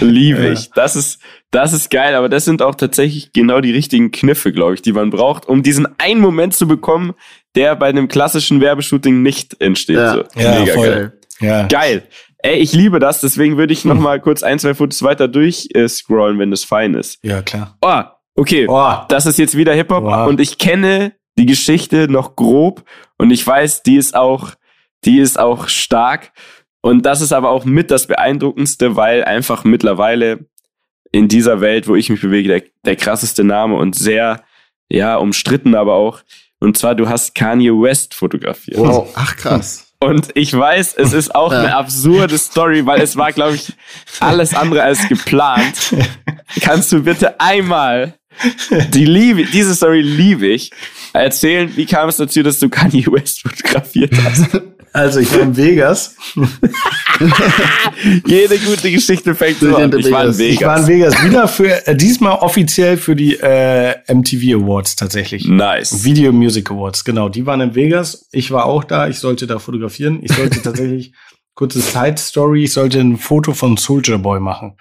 Liebe Ja. ich. Das ist, das ist geil, aber das sind auch tatsächlich genau die richtigen Kniffe, glaube ich, die man braucht, um diesen einen Moment zu bekommen, der bei einem klassischen Werbeshooting nicht entsteht. Ja. So. Ja, Mega voll. geil. Ja. Geil. Ey, ich liebe das, deswegen würde ich noch mal kurz ein, zwei Fotos weiter durch äh, scrollen, wenn das fein ist. Ja, klar. Oh, okay. Oh, Das ist jetzt wieder Hip-Hop Wow. und ich kenne die Geschichte noch grob und ich weiß, die ist auch, die ist auch stark. Und das ist aber auch mit das Beeindruckendste, weil einfach mittlerweile in dieser Welt, wo ich mich bewege, der, der krasseste Name und sehr, ja, umstritten aber auch. Und zwar, du hast Kanye West fotografiert. Wow. Ach krass. Und ich weiß, es ist auch Ja. eine absurde Story, weil es war, glaube ich, alles andere als geplant. Kannst du bitte einmal die liebe, diese Story liebe ich, erzählen, wie kam es dazu, dass du Kanye West fotografiert hast? also ich war in Vegas. Jede gute Geschichte fängt so an. Ich war in Vegas. Ich war in Vegas. Wieder für, äh, diesmal offiziell für die äh, MTV Awards tatsächlich. Nice. Video Music Awards, genau. Die waren in Vegas. Ich war auch da. Ich sollte da fotografieren. Ich sollte tatsächlich, kurze Side Story, ich sollte ein Foto von Soldier Boy machen.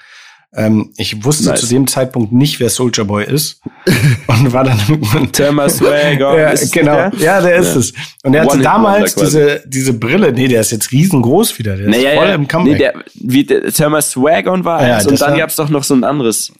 Ähm, ich wusste Nice. zu dem Zeitpunkt nicht, wer Soldier Boy ist. Und war dann irgendwann. Thomas Swagger. Ja, ist genau. der? Ja, der ist Ja. es. Und er hatte One-Hit-Wonder damals diese, diese Brille. Nee, der ist jetzt riesengroß wieder. Der ist Naja, voll ja, im nee, Comeback. der, wie, der, Thomas Swagger war Ja, eins und dann war- gab's doch noch so ein anderes.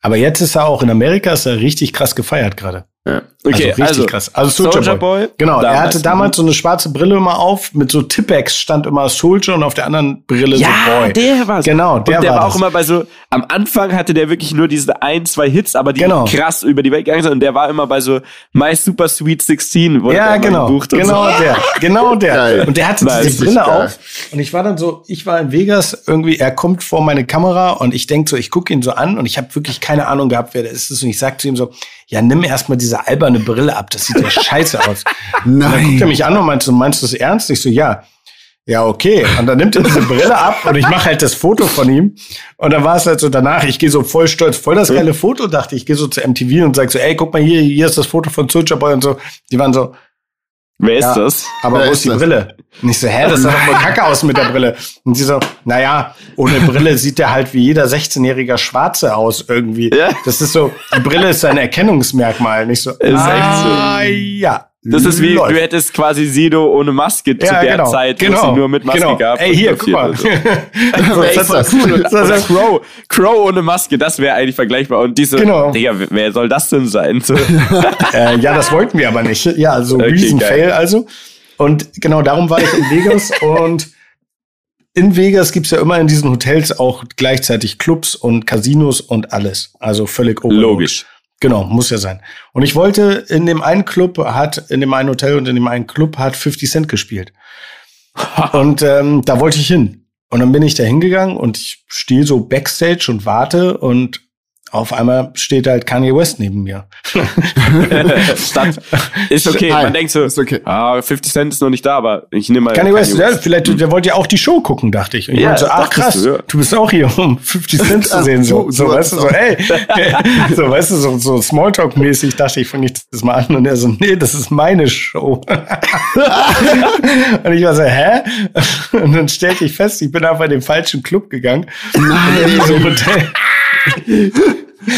Aber jetzt ist er auch in Amerika, ist er richtig krass gefeiert gerade. Ja. Okay, also richtig krass. Also Soldier, Soulja Boy. Boy. Genau, er Damals, hatte mhm. damals so eine schwarze Brille immer auf, mit so Tippex stand immer Soldier und auf der anderen Brille Ja, so Boy. der war's. Genau, der, und der war, war, das. auch immer bei so, am Anfang hatte der wirklich nur diese ein, zwei Hits, aber die Genau. krass über die Welt gegangen sind. Und der war immer bei so My Super Sweet 16, wurde Ja, genau. gebucht und Genau so. der. Genau der. Geil. Und der hatte diese Brille geil. auf. Und ich war dann so, ich war in Vegas, irgendwie, er kommt vor meine Kamera und ich denk so, ich gucke ihn so an und ich habe wirklich keine Ahnung gehabt, wer der ist. Und ich sag zu ihm so, ja, nimm erstmal diese alberne Brille ab, das sieht ja scheiße aus. Und dann guckt er Nein. mich an und meint so, meinst du das ernst? Ich so, ja. Ja, okay. Und dann nimmt er diese Brille ab und ich mache halt das Foto von ihm. Und dann war es halt so danach, ich gehe so voll stolz, voll das geile Foto, dachte ich. Gehe so zu MTV und sag so, ey, guck mal hier, hier ist das Foto von Soulja Boy und so. Die waren so, Wer ist Ja. das? aber Wer wo ist ist die das? Brille? Und ich so, hä, das sah doch voll kacke aus mit der Brille. Und sie so, naja, ohne Brille sieht der halt wie jeder 16-jähriger Schwarze aus irgendwie. Ja. Das ist so, die Brille ist sein Erkennungsmerkmal. Nicht so, Ist echt so. ah, ja. Das ist wie, läuft. du hättest quasi Sido ohne Maske zu Ja, der genau. Zeit, wo genau. sie nur mit Maske genau. gab. Ey, hier, guck mal. Ist das? Cool. Und, Das ist- Crow. Crow ohne Maske, das wäre eigentlich vergleichbar. Und diese, Genau. Digga, wer soll das denn sein? So. äh, ja, das wollten wir aber nicht. Ja, also Okay, Riesen geil. Fail also. Und genau darum war ich in Vegas und in Vegas gibt's ja immer in diesen Hotels auch gleichzeitig Clubs und Casinos und alles. Also völlig overload. Logisch. Genau, muss ja sein. Und ich wollte in dem einen Club hat, in dem einen Hotel und in dem einen Club hat 50 Cent gespielt. und ähm, da wollte ich hin. Und dann bin ich da hingegangen und ich stehe so backstage und warte und auf einmal steht halt Kanye West neben mir. Statt, ist okay. Hi, Man denkt so, ist okay. ah, 50 Cent ist noch nicht da, aber ich nehme mal. Kanye, Kanye West, West, ja, vielleicht, hm. der wollte ja auch die Show gucken, dachte ich. Und ich ja, so, ach krass, du, ja. du, bist auch hier, um 50 Cent zu sehen. So, so, so weißt du, so, ey, so, weißt du, so, so Smalltalk-mäßig dachte ich, fange ich das mal an. Und er so, nee, das ist meine Show. und ich war so, hä? Und dann stellte ich fest, ich bin einfach in den falschen Club gegangen. Nein. In so Hotel.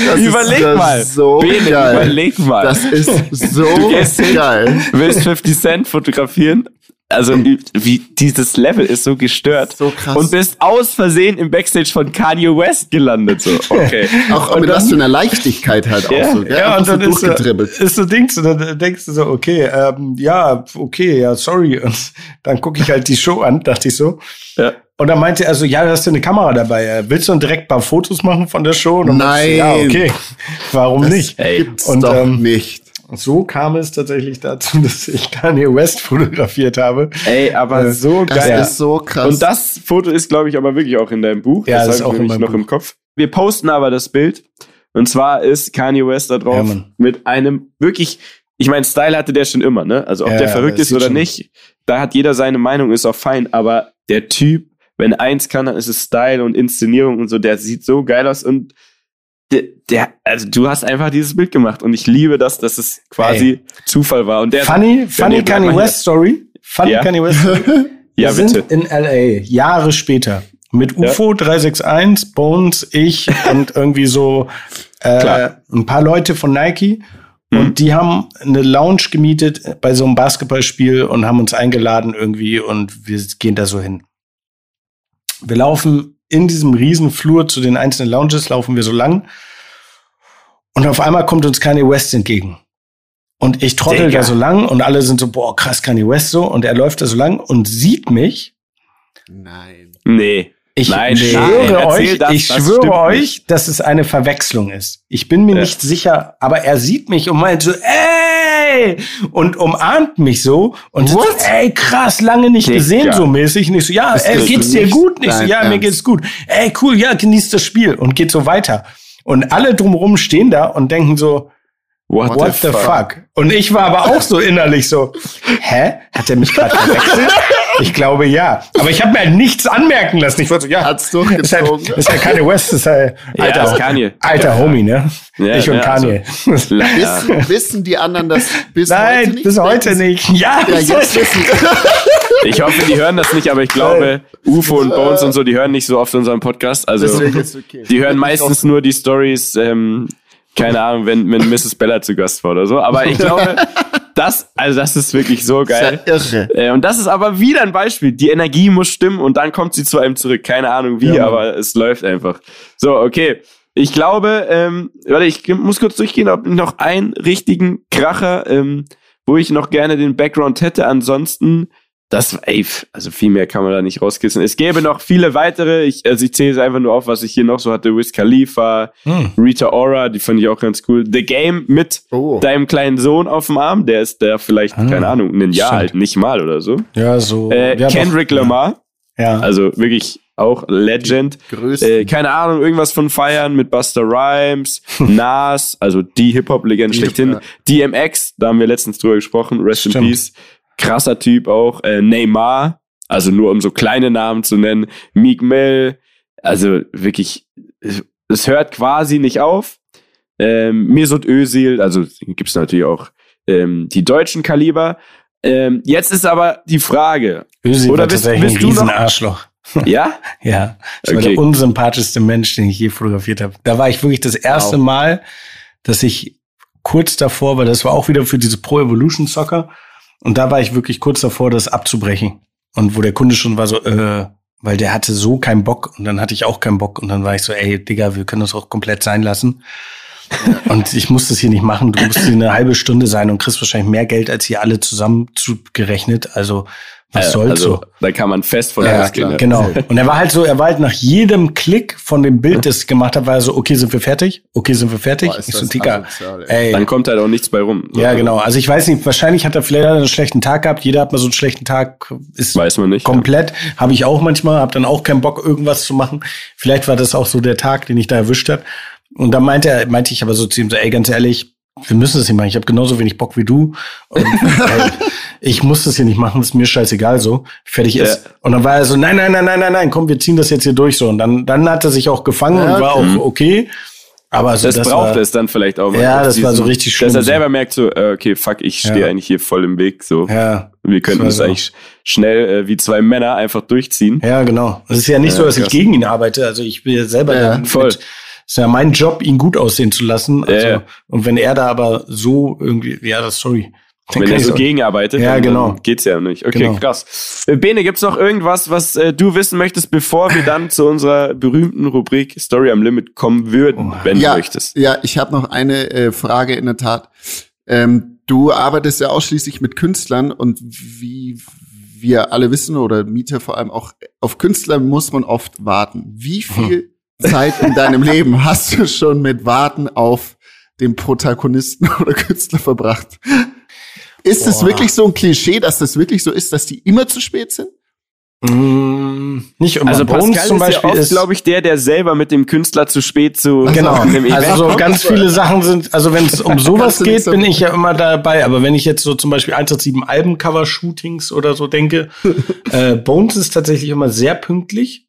Das überleg ist, mal. So Bene, geil. überleg mal. Das ist so du gehst hin, geil. Willst 50 Cent fotografieren also wie dieses Level ist so gestört. So krass. Und bist aus Versehen im Backstage von Kanye West gelandet. So, okay. auch auch mit was für einer Leichtigkeit halt ja, auch so. Gell? Ja, und dann so ist, so, ist so Dings, dann denkst du so, okay, ähm, ja, okay, ja, sorry. Und dann gucke ich halt die Show an, dachte ich so. Ja. Und dann meinte er so, ja, du hast du eine Kamera dabei. Willst du direkt ein paar Fotos machen von der Show? Und Nein. Ich, ja, okay. Warum das nicht? Gibt's und, doch ähm, nicht so kam es tatsächlich dazu, dass ich Kanye West fotografiert habe. Ey, aber äh, so das geil. Ist so krass. Und das Foto ist, glaube ich, aber wirklich auch in deinem Buch. Ja, das, das ist auch in noch Buch. im Kopf. Wir posten aber das Bild. Und zwar ist Kanye West da drauf ja, mit einem wirklich, ich meine, Style hatte der schon immer, ne? Also ob ja, der verrückt ist oder nicht, da hat jeder seine Meinung, ist auch fein. Aber der Typ, wenn eins kann, dann ist es Style und Inszenierung und so. Der sieht so geil aus und der, der, also du hast einfach dieses Bild gemacht und ich liebe das, dass es quasi Ey. Zufall war. Und der funny, funny Kanye West Story. Funny ja. Kanye West Story. ja, Wir bitte. sind in LA Jahre später mit UFO ja. 361, Bones, ich und irgendwie so äh, ein paar Leute von Nike. Mhm. Und die haben eine Lounge gemietet bei so einem Basketballspiel und haben uns eingeladen irgendwie und wir gehen da so hin. Wir laufen in diesem riesen Flur zu den einzelnen Lounges laufen wir so lang. Und auf einmal kommt uns Kanye West entgegen. Und ich trottel Digga. da so lang und alle sind so, boah, krass, Kanye West so. Und er läuft da so lang und sieht mich. Nein. Nee. Ich nein, schwöre nein, euch, das, ich das schwöre euch, nicht. dass es eine Verwechslung ist. Ich bin mir ja. nicht sicher, aber er sieht mich und meint so, ey, und umarmt mich so und so, ey, krass, lange nicht Dick, gesehen, ja. so mäßig. Nicht so, ja, ey, geht's dir gut? Nicht so, ja, Ernst. mir geht's gut. Ey, cool, ja, genießt das Spiel und geht so weiter. Und alle drumherum stehen da und denken so, What, What the, the fuck? fuck? Und ich war aber auch so innerlich so, hä? Hat er mich gerade verwechselt? Ich glaube ja. Aber ich habe mir halt nichts anmerken lassen. Ich wollte so, ja. Hat's durchgezogen. Ist halt, ist halt Kanye West, ist halt alter, ja, ist Kanye. alter ja. Homie, ne? Ja, ich und Kanye. Also, wissen, wissen die anderen das bis Nein, heute nicht? bis heute nicht. Ja, ja jetzt wissen. Ich hoffe, die hören das nicht, aber ich glaube, UFO und Bones und so, die hören nicht so oft unseren Podcast. Also, okay. die hören meistens nur die Stories, ähm, keine Ahnung, wenn, wenn Mrs. Bella zu Gast war oder so. Aber ich glaube, das, also das ist wirklich so geil. Das ja irre. Äh, und das ist aber wieder ein Beispiel. Die Energie muss stimmen und dann kommt sie zu einem zurück. Keine Ahnung wie, ja, aber es läuft einfach. So, okay. Ich glaube, ähm, warte, ich muss kurz durchgehen, ob noch einen richtigen Kracher, ähm, wo ich noch gerne den Background hätte. Ansonsten das, ey, also viel mehr kann man da nicht rauskissen. Es gäbe noch viele weitere. Ich, also ich zähle es einfach nur auf, was ich hier noch so hatte. Wiz Khalifa, hm. Rita Ora, die fand ich auch ganz cool. The Game mit oh. deinem kleinen Sohn auf dem Arm, der ist der vielleicht, ah, keine Ahnung, ein Jahr alt, nicht mal oder so. Ja, so. Äh, Kendrick doch, Lamar. Ja. Also wirklich auch Legend. Äh, keine Ahnung, irgendwas von Feiern mit Buster Rhymes, Nas, also die Hip-Hop-Legende schlechthin. Ja. DMX, da haben wir letztens drüber gesprochen, Rest Stimmt. in Peace krasser Typ auch. Äh, Neymar, also nur um so kleine Namen zu nennen. Meek Mill, also wirklich, es hört quasi nicht auf. Ähm, Mesut Özil, also gibt's natürlich auch ähm, die deutschen Kaliber. Ähm, jetzt ist aber die Frage. Özil oder bist, bist du noch Arschloch. Ja? ja. Ich okay. war der unsympathischste Mensch, den ich je fotografiert habe. Da war ich wirklich das erste wow. Mal, dass ich kurz davor war, das war auch wieder für diese Pro Evolution Soccer. Und da war ich wirklich kurz davor, das abzubrechen. Und wo der Kunde schon war so, äh, weil der hatte so keinen Bock und dann hatte ich auch keinen Bock und dann war ich so, ey, Digga, wir können das auch komplett sein lassen. Und ich muss das hier nicht machen. Du musst hier eine halbe Stunde sein und kriegst wahrscheinlich mehr Geld als hier alle zusammen zugerechnet. Also was Äh, soll's also, so? Da kann man fest von Ja, ausgehen. ja. genau. Und er war halt so, er war halt nach jedem Klick von dem Bild, das ich gemacht habe, war er so, okay, sind wir fertig? Okay, sind wir fertig? Boah, ist ich so, asozial, ey. Dann kommt halt auch nichts bei rum. ja, genau. Also ich weiß nicht, wahrscheinlich hat er vielleicht einen schlechten Tag gehabt. Jeder hat mal so einen schlechten Tag, ist Weiß man nicht. komplett. Habe ich auch manchmal, habe dann auch keinen Bock, irgendwas zu machen. Vielleicht war das auch so der Tag, den ich da erwischt habe. Und dann meinte er, meinte ich aber so zu ihm so, ey, ganz ehrlich, wir müssen das nicht machen. Ich habe genauso wenig Bock wie du. Und, ey, ich muss das hier nicht machen, ist mir scheißegal so. Fertig ist. Ja. Und dann war er so, nein, nein, nein, nein, nein, nein, komm, wir ziehen das jetzt hier durch so. Und dann, dann hat er sich auch gefangen Ja, und war okay. auch okay. Aber also Das, das, braucht war, es dann vielleicht auch mal. Ja, das war so richtig schlimm Dass er so. selber merkt so, äh, okay, fuck, ich stehe Ja. eigentlich hier voll im Weg. So, Ja, wir könnten das so. eigentlich schnell äh, wie zwei Männer einfach durchziehen. Ja, genau. Es ist ja nicht Ja, so, dass krass. ich gegen ihn arbeite. Also ich will ja selber Ja, voll. Ist ja mein Job, ihn gut aussehen zu lassen. Also, Ja. Und wenn er da aber so irgendwie, ja, das sorry. Dann Wenn er so auch- gegenarbeitet, Ja, dann, genau. dann geht's ja nicht. Okay, Genau. krass. Äh, Bene, gibt's noch irgendwas, was äh, du wissen möchtest, bevor wir dann zu unserer berühmten Rubrik Story am Limit kommen würden, wenn ja, du möchtest? Ja, ich habe noch eine äh, Frage in der Tat. Ähm, du arbeitest ja ausschließlich mit Künstlern und wie wir alle wissen oder Mieter vor allem auch, auf Künstler muss man oft warten. Wie viel Zeit in deinem Leben hast du schon mit Warten auf den Protagonisten oder Künstler verbracht? Ist es wirklich so ein Klischee, dass das wirklich so ist, dass die immer zu spät sind? Mm, nicht immer. Also Bones Pascal zum ist Beispiel ja oft, ist, glaube ich, der, der selber mit dem Künstler zu spät zu Genau. Also so ganz viele Sachen sind, also wenn es um sowas geht, bin ich ja immer dabei. Aber wenn ich jetzt so zum Beispiel 187 Albencover-Shootings oder so denke, äh, Bones ist tatsächlich immer sehr pünktlich.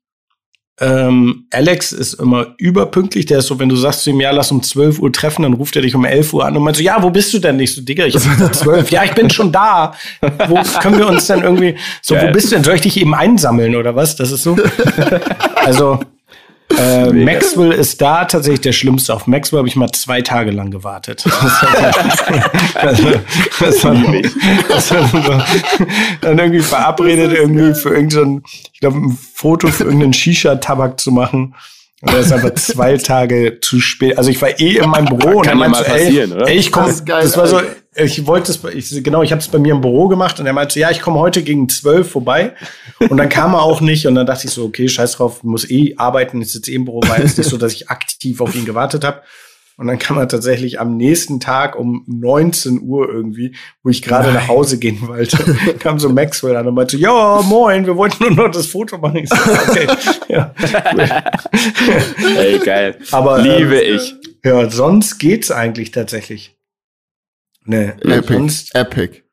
Ähm, Alex ist immer überpünktlich. Der ist so, wenn du sagst zu ihm, ja, lass um 12 Uhr treffen, dann ruft er dich um 11 Uhr an und meint so, ja, wo bist du denn? Ich so, Digga, ich hab 12. ja, ich bin schon da. Wo können wir uns dann irgendwie, so, Geil. wo bist du denn? Soll ich dich eben einsammeln oder was? Das ist so. also, äh. Maxwell ist da tatsächlich der Schlimmste. Auf Maxwell habe ich mal zwei Tage lang gewartet. Dann irgendwie verabredet irgendwie für irgendein, ich glaube, ein Foto für irgendeinen Shisha-Tabak zu machen. Und er ist einfach zwei Tage zu spät. Also ich war eh in meinem Büro und er ja meinte mal so, ey, oder? ey, ich komme, Das ist geil, das war so, ich wollte es, ich, genau, ich habe es bei mir im Büro gemacht und er meinte ja, ich komme heute gegen zwölf vorbei. Und dann kam er auch nicht und dann dachte ich so, okay, scheiß drauf, muss eh arbeiten, ich sitze eh im Büro, war jetzt nicht so, dass ich aktiv auf ihn gewartet habe. Und dann kam er tatsächlich am nächsten Tag um 19 Uhr irgendwie, wo ich gerade nach Hause gehen wollte, kam so Maxwell an und meinte, ja, moin, wir wollten nur noch das Foto machen. Ich so, okay, ja, cool. Ey, geil. Aber, Liebe ähm, ich. Ja, sonst geht's eigentlich tatsächlich. Nee, Epic. sonst, Epic.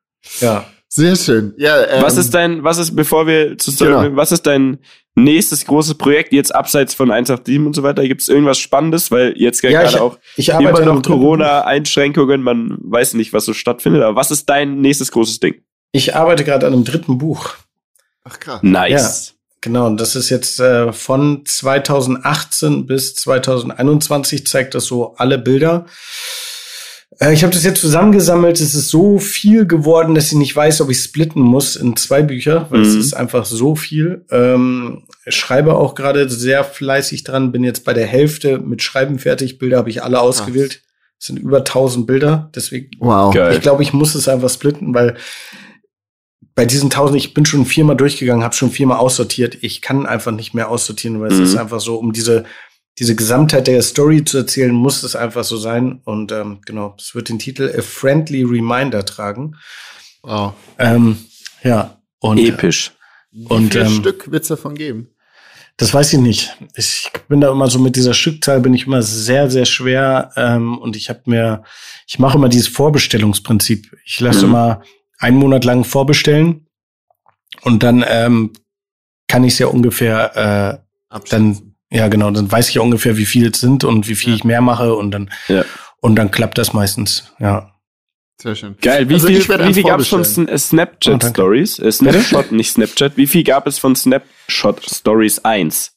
ja. Sehr schön. Ja, ähm, Was ist dein, was ist, bevor wir zu Genau. was ist dein nächstes großes Projekt jetzt abseits von 187 und so weiter? Gibt es irgendwas Spannendes? Weil jetzt Ja, gerade ich- auch Ich immer noch Corona-Einschränkungen, man weiß nicht, was so stattfindet, aber was ist dein nächstes großes Ding? Ich arbeite gerade an einem dritten Buch. Ach krass. Nice. Genau, und das ist jetzt äh, von 2018 bis 2021 zeigt das so alle Bilder. Äh, ich habe das jetzt zusammengesammelt. Es ist so viel geworden, dass ich nicht weiß, ob ich splitten muss in zwei Bücher, weil es Mhm. ist einfach so viel. Ähm, schreibe auch gerade sehr fleißig dran, bin jetzt bei der Hälfte mit Schreiben fertig. Bilder habe ich alle ausgewählt. Es sind über 1000 Bilder, deswegen Wow. Geil. ich glaube, ich muss es einfach splitten, weil bei diesen tausend, ich bin schon viermal durchgegangen, habe schon viermal aussortiert. Ich kann einfach nicht mehr aussortieren, weil Mhm. es ist einfach so, um diese, diese Gesamtheit der Story zu erzählen, muss es einfach so sein. Und ähm, genau, es wird den Titel A Friendly Reminder tragen. wow. Ähm, ja, und Episch. Wie Und, viel ähm, Stück wird's davon geben? Das weiß ich nicht. Ich bin da immer so mit dieser Stückzahl bin ich immer sehr, sehr schwer. Ähm, und ich habe mir, ich mache immer dieses Vorbestellungsprinzip. Ich lasse Mhm. immer einen Monat lang vorbestellen und dann ähm, kann ich es ja ungefähr äh, dann, ja genau, dann weiß ich ja ungefähr, wie viel es sind und wie viel Ja. ich mehr mache und dann Ja. und dann klappt das meistens. Ja. Sehr schön. Geil. Wie Also viel, wie viel gab es von äh, Snapchat Oh. Stories? Äh, Snapshot, nicht Snapchat. Wie viel gab es von Snapshot Stories 1?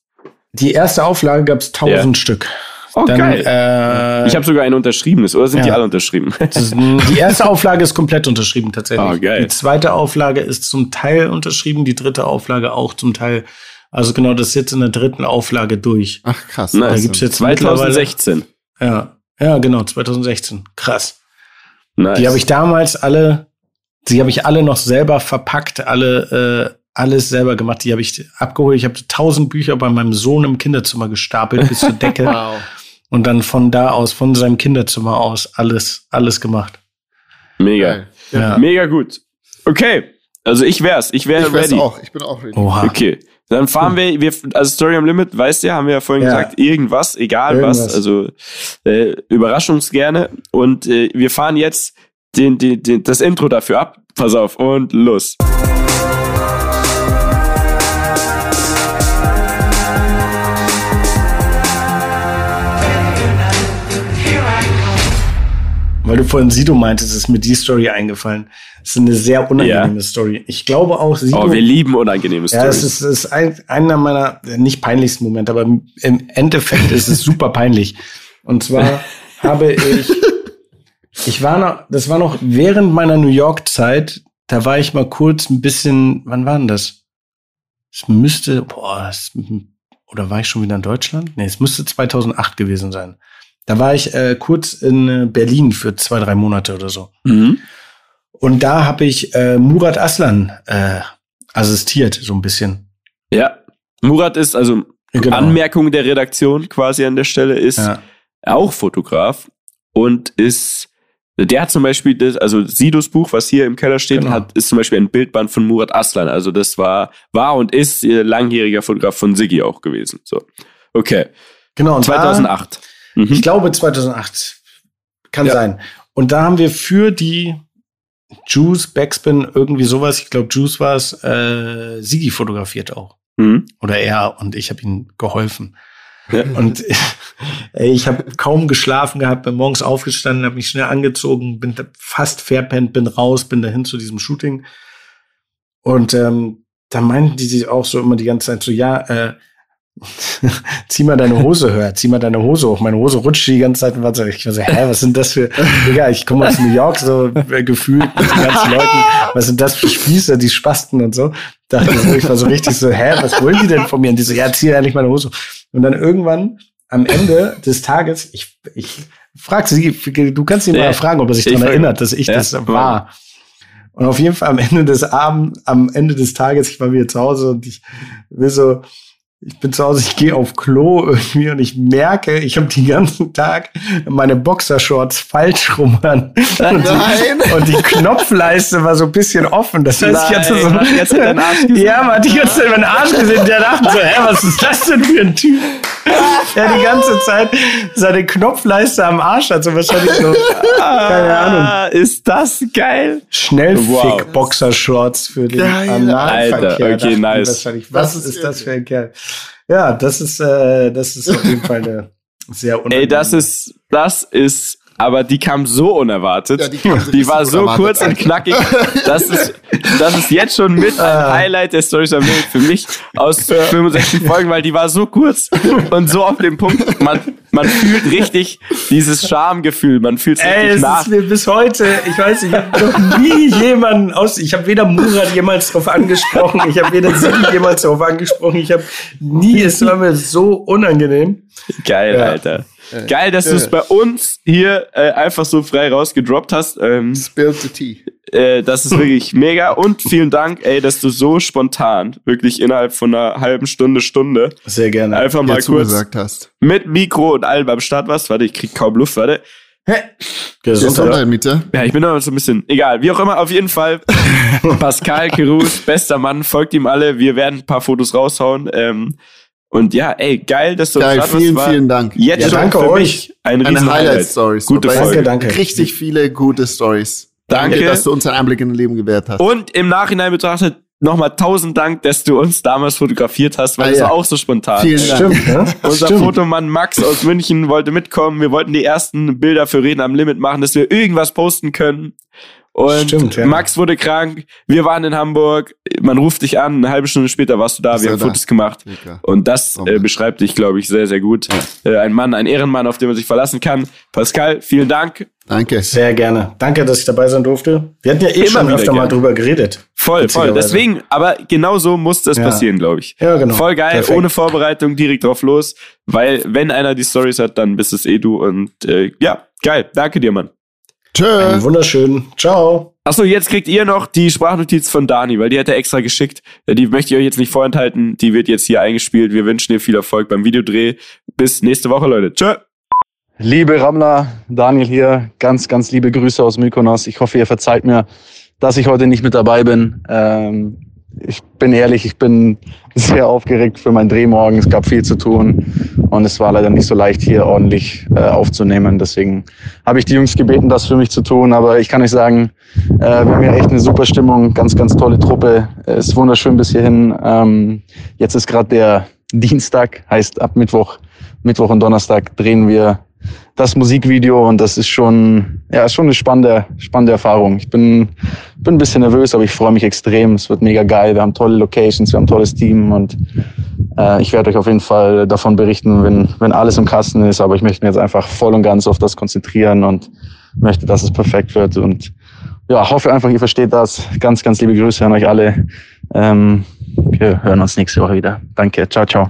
Die erste Auflage gab es tausend Stück. Oh, Dann, geil. Äh, ich habe sogar ein unterschriebenes, oder sind die ja. alle unterschrieben? Die erste Auflage ist komplett unterschrieben tatsächlich. Ah, geil. Die zweite Auflage ist zum Teil unterschrieben, die dritte Auflage auch zum Teil. Also genau, das ist jetzt in der dritten Auflage durch. Ach krass. Nice. Da gibt's jetzt mittlerweile- 2016. Ja. Ja, genau, 2016. Krass. Nice. Die habe ich damals alle, die habe ich alle noch selber verpackt, alle äh, alles selber gemacht. Die habe ich abgeholt. Ich habe tausend Bücher bei meinem Sohn im Kinderzimmer gestapelt bis zur Decke Wow. und dann von da aus, von seinem Kinderzimmer aus, alles, alles gemacht. Mega. Ja. Mega gut. Okay. Also ich wär's. Ich wäre ready. auch. Ich bin auch ready. Oha. Okay. Dann fahren wir, wir, also Story am Limit, weißt du, haben wir ja vorhin Ja. gesagt, irgendwas, egal Irgendwas. was, also äh, Überraschungs gerne. Und äh, wir fahren jetzt den, den, den, das Intro dafür ab. Pass auf und los. Weil du vorhin Sido meintest, ist mir die Story eingefallen. Das ist eine sehr unangenehme Story. Ich glaube auch Sido. Oh, wir lieben unangenehme ja, es Stories. ist, es ist ein, einer meiner nicht peinlichsten Momente, aber im im Endeffekt ist es super peinlich. Und zwar habe ich, ich war noch, das war noch während meiner New York Zeit. Da war ich mal kurz ein bisschen, wann war denn das? Es müsste, boah, es, oder war ich schon wieder in Deutschland? Nee, es müsste 2008 gewesen sein. Da war ich äh, kurz in äh, Berlin für zwei, drei Monate oder so. Mhm. Und da habe ich äh, Murat Aslan äh, assistiert, so ein bisschen. Ja. Murat ist, also Genau. Anmerkung der Redaktion quasi an der Stelle, ist Ja. auch Fotograf und ist, der hat zum Beispiel, das, also Sidos Buch, was hier im Keller steht, Genau. hat, ist zum Beispiel ein Bildband von Murat Aslan. Also das war, war und ist äh, langjähriger Fotograf von Siggi auch gewesen. So. Okay. Genau, und 2008. Da, Mhm. ich glaube 2008. Kann Ja. sein. Und da haben wir für die Juice, Backspin, irgendwie sowas, ich glaube Juice war es, äh, Sigi fotografiert auch. Mhm. Oder er und ich habe ihm geholfen. Ja. Und ey, ich habe kaum geschlafen gehabt, bin morgens aufgestanden, habe mich schnell angezogen, bin fast verpennt, bin raus, bin dahin zu diesem Shooting. Und ähm, da meinten die sich auch so immer die ganze Zeit so, ja, äh, zieh mal deine Hose höher, zieh mal deine Hose hoch. Meine Hose rutscht die ganze Zeit und war so, ich war so, hä, was sind das für, Digga, ich komme aus New York, so äh, gefühlt mit den ganzen Leuten, was sind das für Spießer, die Spasten und so. Dachte ich so, ich war so richtig so, hä, was wollen die denn von mir? Und die so, ja, zieh endlich meine Hose. hoch. Und dann irgendwann am Ende des Tages, ich, ich frag sie, du kannst ihn mal fragen, ob er sich Ich daran erinnert, dass ich Ja, das war. Und auf jeden Fall am Ende des Abends, am Ende des Tages, ich war wieder zu Hause und ich will so, ich bin zu Hause, ich gehe auf Klo irgendwie und ich merke, ich habe den ganzen Tag meine Boxershorts falsch rum an. Und Nein. Die, und die Knopfleiste war so ein bisschen offen. Das heißt, ich hatte so. Nein, man hat jetzt deinen Arsch gesehen. Ja, man hat die ganze Zeit meinen Arsch gesehen. Der dachte so, hä, was ist das denn für ein Typ? Der die ganze Zeit seine Knopfleiste am Arsch hat. So wahrscheinlich so, keine Ahnung. Ah, ist das geil? Wow. Schnellfick-Boxershorts für den Geil, Analverkehr. Alter, okay, nice. wahrscheinlich, Was ist ist das für ein Kerl? Ja, das ist, äh, das ist auf jeden Fall eine sehr unangenehme. Ey, das ist, das ist, aber die kam so unerwartet. Ja, die kam so die war so unerwartet, kurz und knackig. Das ist, das ist jetzt schon mit ein Ah. Highlight der Stories am Limit für mich aus 65 Folgen, weil die war so kurz und so auf dem Punkt. Man, man fühlt richtig dieses Schamgefühl. Man fühlt es Ey, richtig es nach. ist mir bis heute, ich weiß, ich habe noch nie jemanden aus, ich habe weder Murat jemals drauf angesprochen, ich habe weder Sigi jemals drauf angesprochen, ich habe nie, es war mir so unangenehm. Geil, Ja. Alter. Geil, dass du es bei uns hier äh, einfach so frei rausgedroppt hast. Ähm, Spill the tea. äh, das ist wirklich mega. Und vielen Dank, ey, dass du so spontan, wirklich innerhalb von einer halben Stunde, Stunde, Sehr gerne. einfach mal kurz mit Mikro und allem am Start warst. Warte, ich krieg kaum Luft, warte. Gesundheit. Gesundheit, Mieter. Ja, ich bin noch so ein bisschen, egal, wie auch immer, auf jeden Fall. Pascal Kerus, bester Mann, folgt ihm alle. Wir werden ein paar Fotos raushauen. Ähm, und ja, ey, geil, dass du Geil, warst. vielen, War vielen Dank. Jetzt Ja, schon danke für euch. mich ein Eine riesen Highlight. Highlight-Stories. Gute. Folge. Danke, danke. Richtig viele gute Stories. Danke. dass du uns einen Einblick in dein Leben gewährt hast. Und im Nachhinein betrachtet nochmal tausend Dank, dass du uns damals fotografiert hast, weil Ah, das ja. war auch so spontan. Vielen Dank. Stimmt, ne? Unser Stimmt. Fotomann Max aus München wollte mitkommen. Wir wollten die ersten Bilder für Reden am Limit machen, dass wir irgendwas posten können. Und Stimmt, ja. Max wurde krank. Wir waren in Hamburg. Man ruft dich an. Eine halbe Stunde später warst du da. Ist wir haben da? Fotos gemacht. Mega. Und das äh, beschreibt dich, glaube ich, sehr, sehr gut. Äh, ein Mann, ein Ehrenmann, auf den man sich verlassen kann. Pascal, vielen Dank. Danke. Sehr gerne. Danke, dass ich dabei sein durfte. Wir hatten ja eh Immer schon öfter mal gerne. drüber geredet. Voll, voll. Deswegen, aber genau so muss das Ja. passieren, glaube ich. Ja, genau. Voll geil, Perfekt. ohne Vorbereitung, direkt drauf los. Weil, wenn einer die Stories hat, dann bist es eh du. Und äh, ja, geil. Danke dir, Mann. Tschö. Einen wunderschönen. Ciao. Achso, jetzt kriegt ihr noch die Sprachnotiz von Dani, weil die hat er extra geschickt. Die möchte ich euch jetzt nicht vorenthalten. Die wird jetzt hier eingespielt. Wir wünschen dir viel Erfolg beim Videodreh. Bis nächste Woche, Leute. Tschö. Liebe Rammler, Daniel hier, ganz, ganz liebe Grüße aus Mykonos. Ich hoffe, ihr verzeiht mir, dass ich heute nicht mit dabei bin. Ähm, ich bin ehrlich, ich bin sehr aufgeregt für meinen Dreh morgen. Es gab viel zu tun und es war leider nicht so leicht, hier ordentlich äh, aufzunehmen. Deswegen habe ich die Jungs gebeten, das für mich zu tun. Aber ich kann euch sagen, äh, wir haben hier echt eine super Stimmung, ganz, ganz tolle Truppe. Es ist wunderschön bis hierhin. Ähm, jetzt ist gerade der Dienstag, heißt ab Mittwoch, Mittwoch und Donnerstag drehen wir das Musikvideo und das ist schon, ja, ist schon eine spannende, spannende Erfahrung. Ich bin, bin ein bisschen nervös, aber ich freue mich extrem. Es wird mega geil. Wir haben tolle Locations, wir haben ein tolles Team und äh, ich werde euch auf jeden Fall davon berichten, wenn, wenn alles im Kasten ist. Aber ich möchte mich jetzt einfach voll und ganz auf das konzentrieren und möchte, dass es perfekt wird und ja, hoffe einfach, ihr versteht das. Ganz, ganz liebe Grüße an euch alle. Ähm, wir hören uns nächste Woche wieder. Danke. Ciao, ciao.